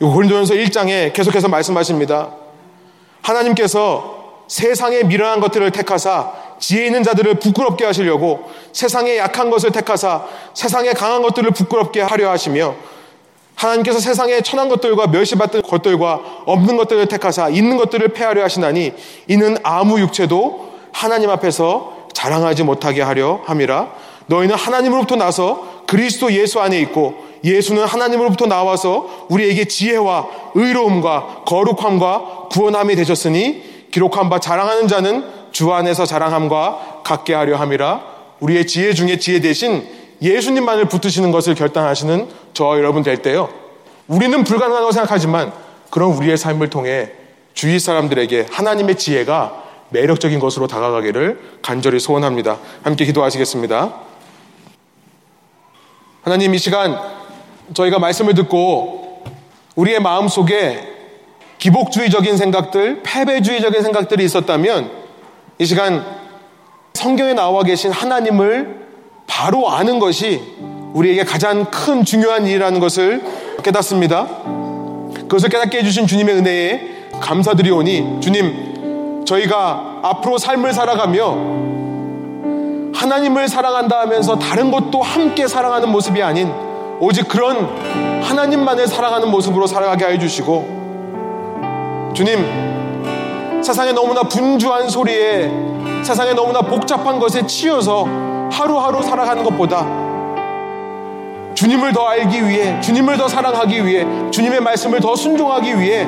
고린도전서 1장에 계속해서 말씀하십니다. 하나님께서 세상의 미련한 것들을 택하사 지혜 있는 자들을 부끄럽게 하시려고 세상의 약한 것을 택하사 세상의 강한 것들을 부끄럽게 하려 하시며 하나님께서 세상의 천한 것들과 멸시받던 것들과 없는 것들을 택하사 있는 것들을 폐하려 하시나니 이는 아무 육체도 하나님 앞에서 자랑하지 못하게 하려 함이라 너희는 하나님으로부터 나서 그리스도 예수 안에 있고 예수는 하나님으로부터 나와서 우리에게 지혜와 의로움과 거룩함과 구원함이 되셨으니 기록한 바 자랑하는 자는 주 안에서 자랑함과 같게 하려 함이라 우리의 지혜 중에 지혜 대신 예수님만을 붙드시는 것을 결단하시는 저와 여러분 될 때요. 우리는 불가능하다고 생각하지만 그런 우리의 삶을 통해 주위 사람들에게 하나님의 지혜가 매력적인 것으로 다가가기를 간절히 소원합니다. 함께 기도하시겠습니다. 하나님 이 시간 저희가 말씀을 듣고 우리의 마음 속에 기복주의적인 생각들, 패배주의적인 생각들이 있었다면 이 시간 성경에 나와 계신 하나님을 바로 아는 것이 우리에게 가장 큰 중요한 일이라는 것을 깨닫습니다. 그것을 깨닫게 해주신 주님의 은혜에 감사드리오니 주님 저희가 앞으로 삶을 살아가며 하나님을 사랑한다 하면서 다른 것도 함께 사랑하는 모습이 아닌 오직 그런 하나님만을 사랑하는 모습으로 살아가게 해주시고 주님 세상에 너무나 분주한 소리에 세상에 너무나 복잡한 것에 치여서 하루하루 살아가는 것보다 주님을 더 알기 위해 주님을 더 사랑하기 위해 주님의 말씀을 더 순종하기 위해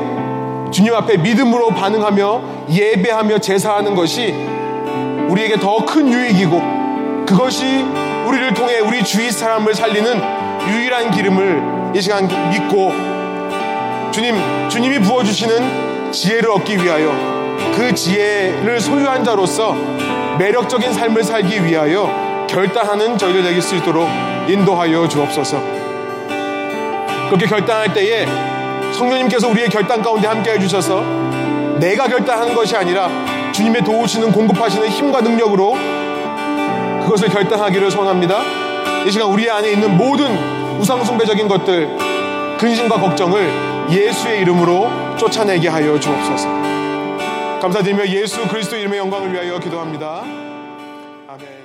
주님 앞에 믿음으로 반응하며 예배하며 제사하는 것이 우리에게 더 큰 유익이고 그것이 우리를 통해 우리 주위 사람을 살리는 유일한 기름을 이 시간 믿고 주님 주님이 부어주시는 지혜를 얻기 위하여 그 지혜를 소유한 자로서 매력적인 삶을 살기 위하여 결단하는 저희들 되길 수 있도록 인도하여 주옵소서. 그렇게 결단할 때에 성령님께서 우리의 결단 가운데 함께 해주셔서 내가 결단하는 것이 아니라 주님의 도우시는 공급하시는 힘과 능력으로 그것을 결단하기를 소원합니다. 이 시간 우리 안에 있는 모든 우상숭배적인 것들, 근심과 걱정을 예수의 이름으로 쫓아내게 하여 주옵소서. 감사드리며 예수 그리스도 이름의 영광을 위하여 기도합니다. 아멘.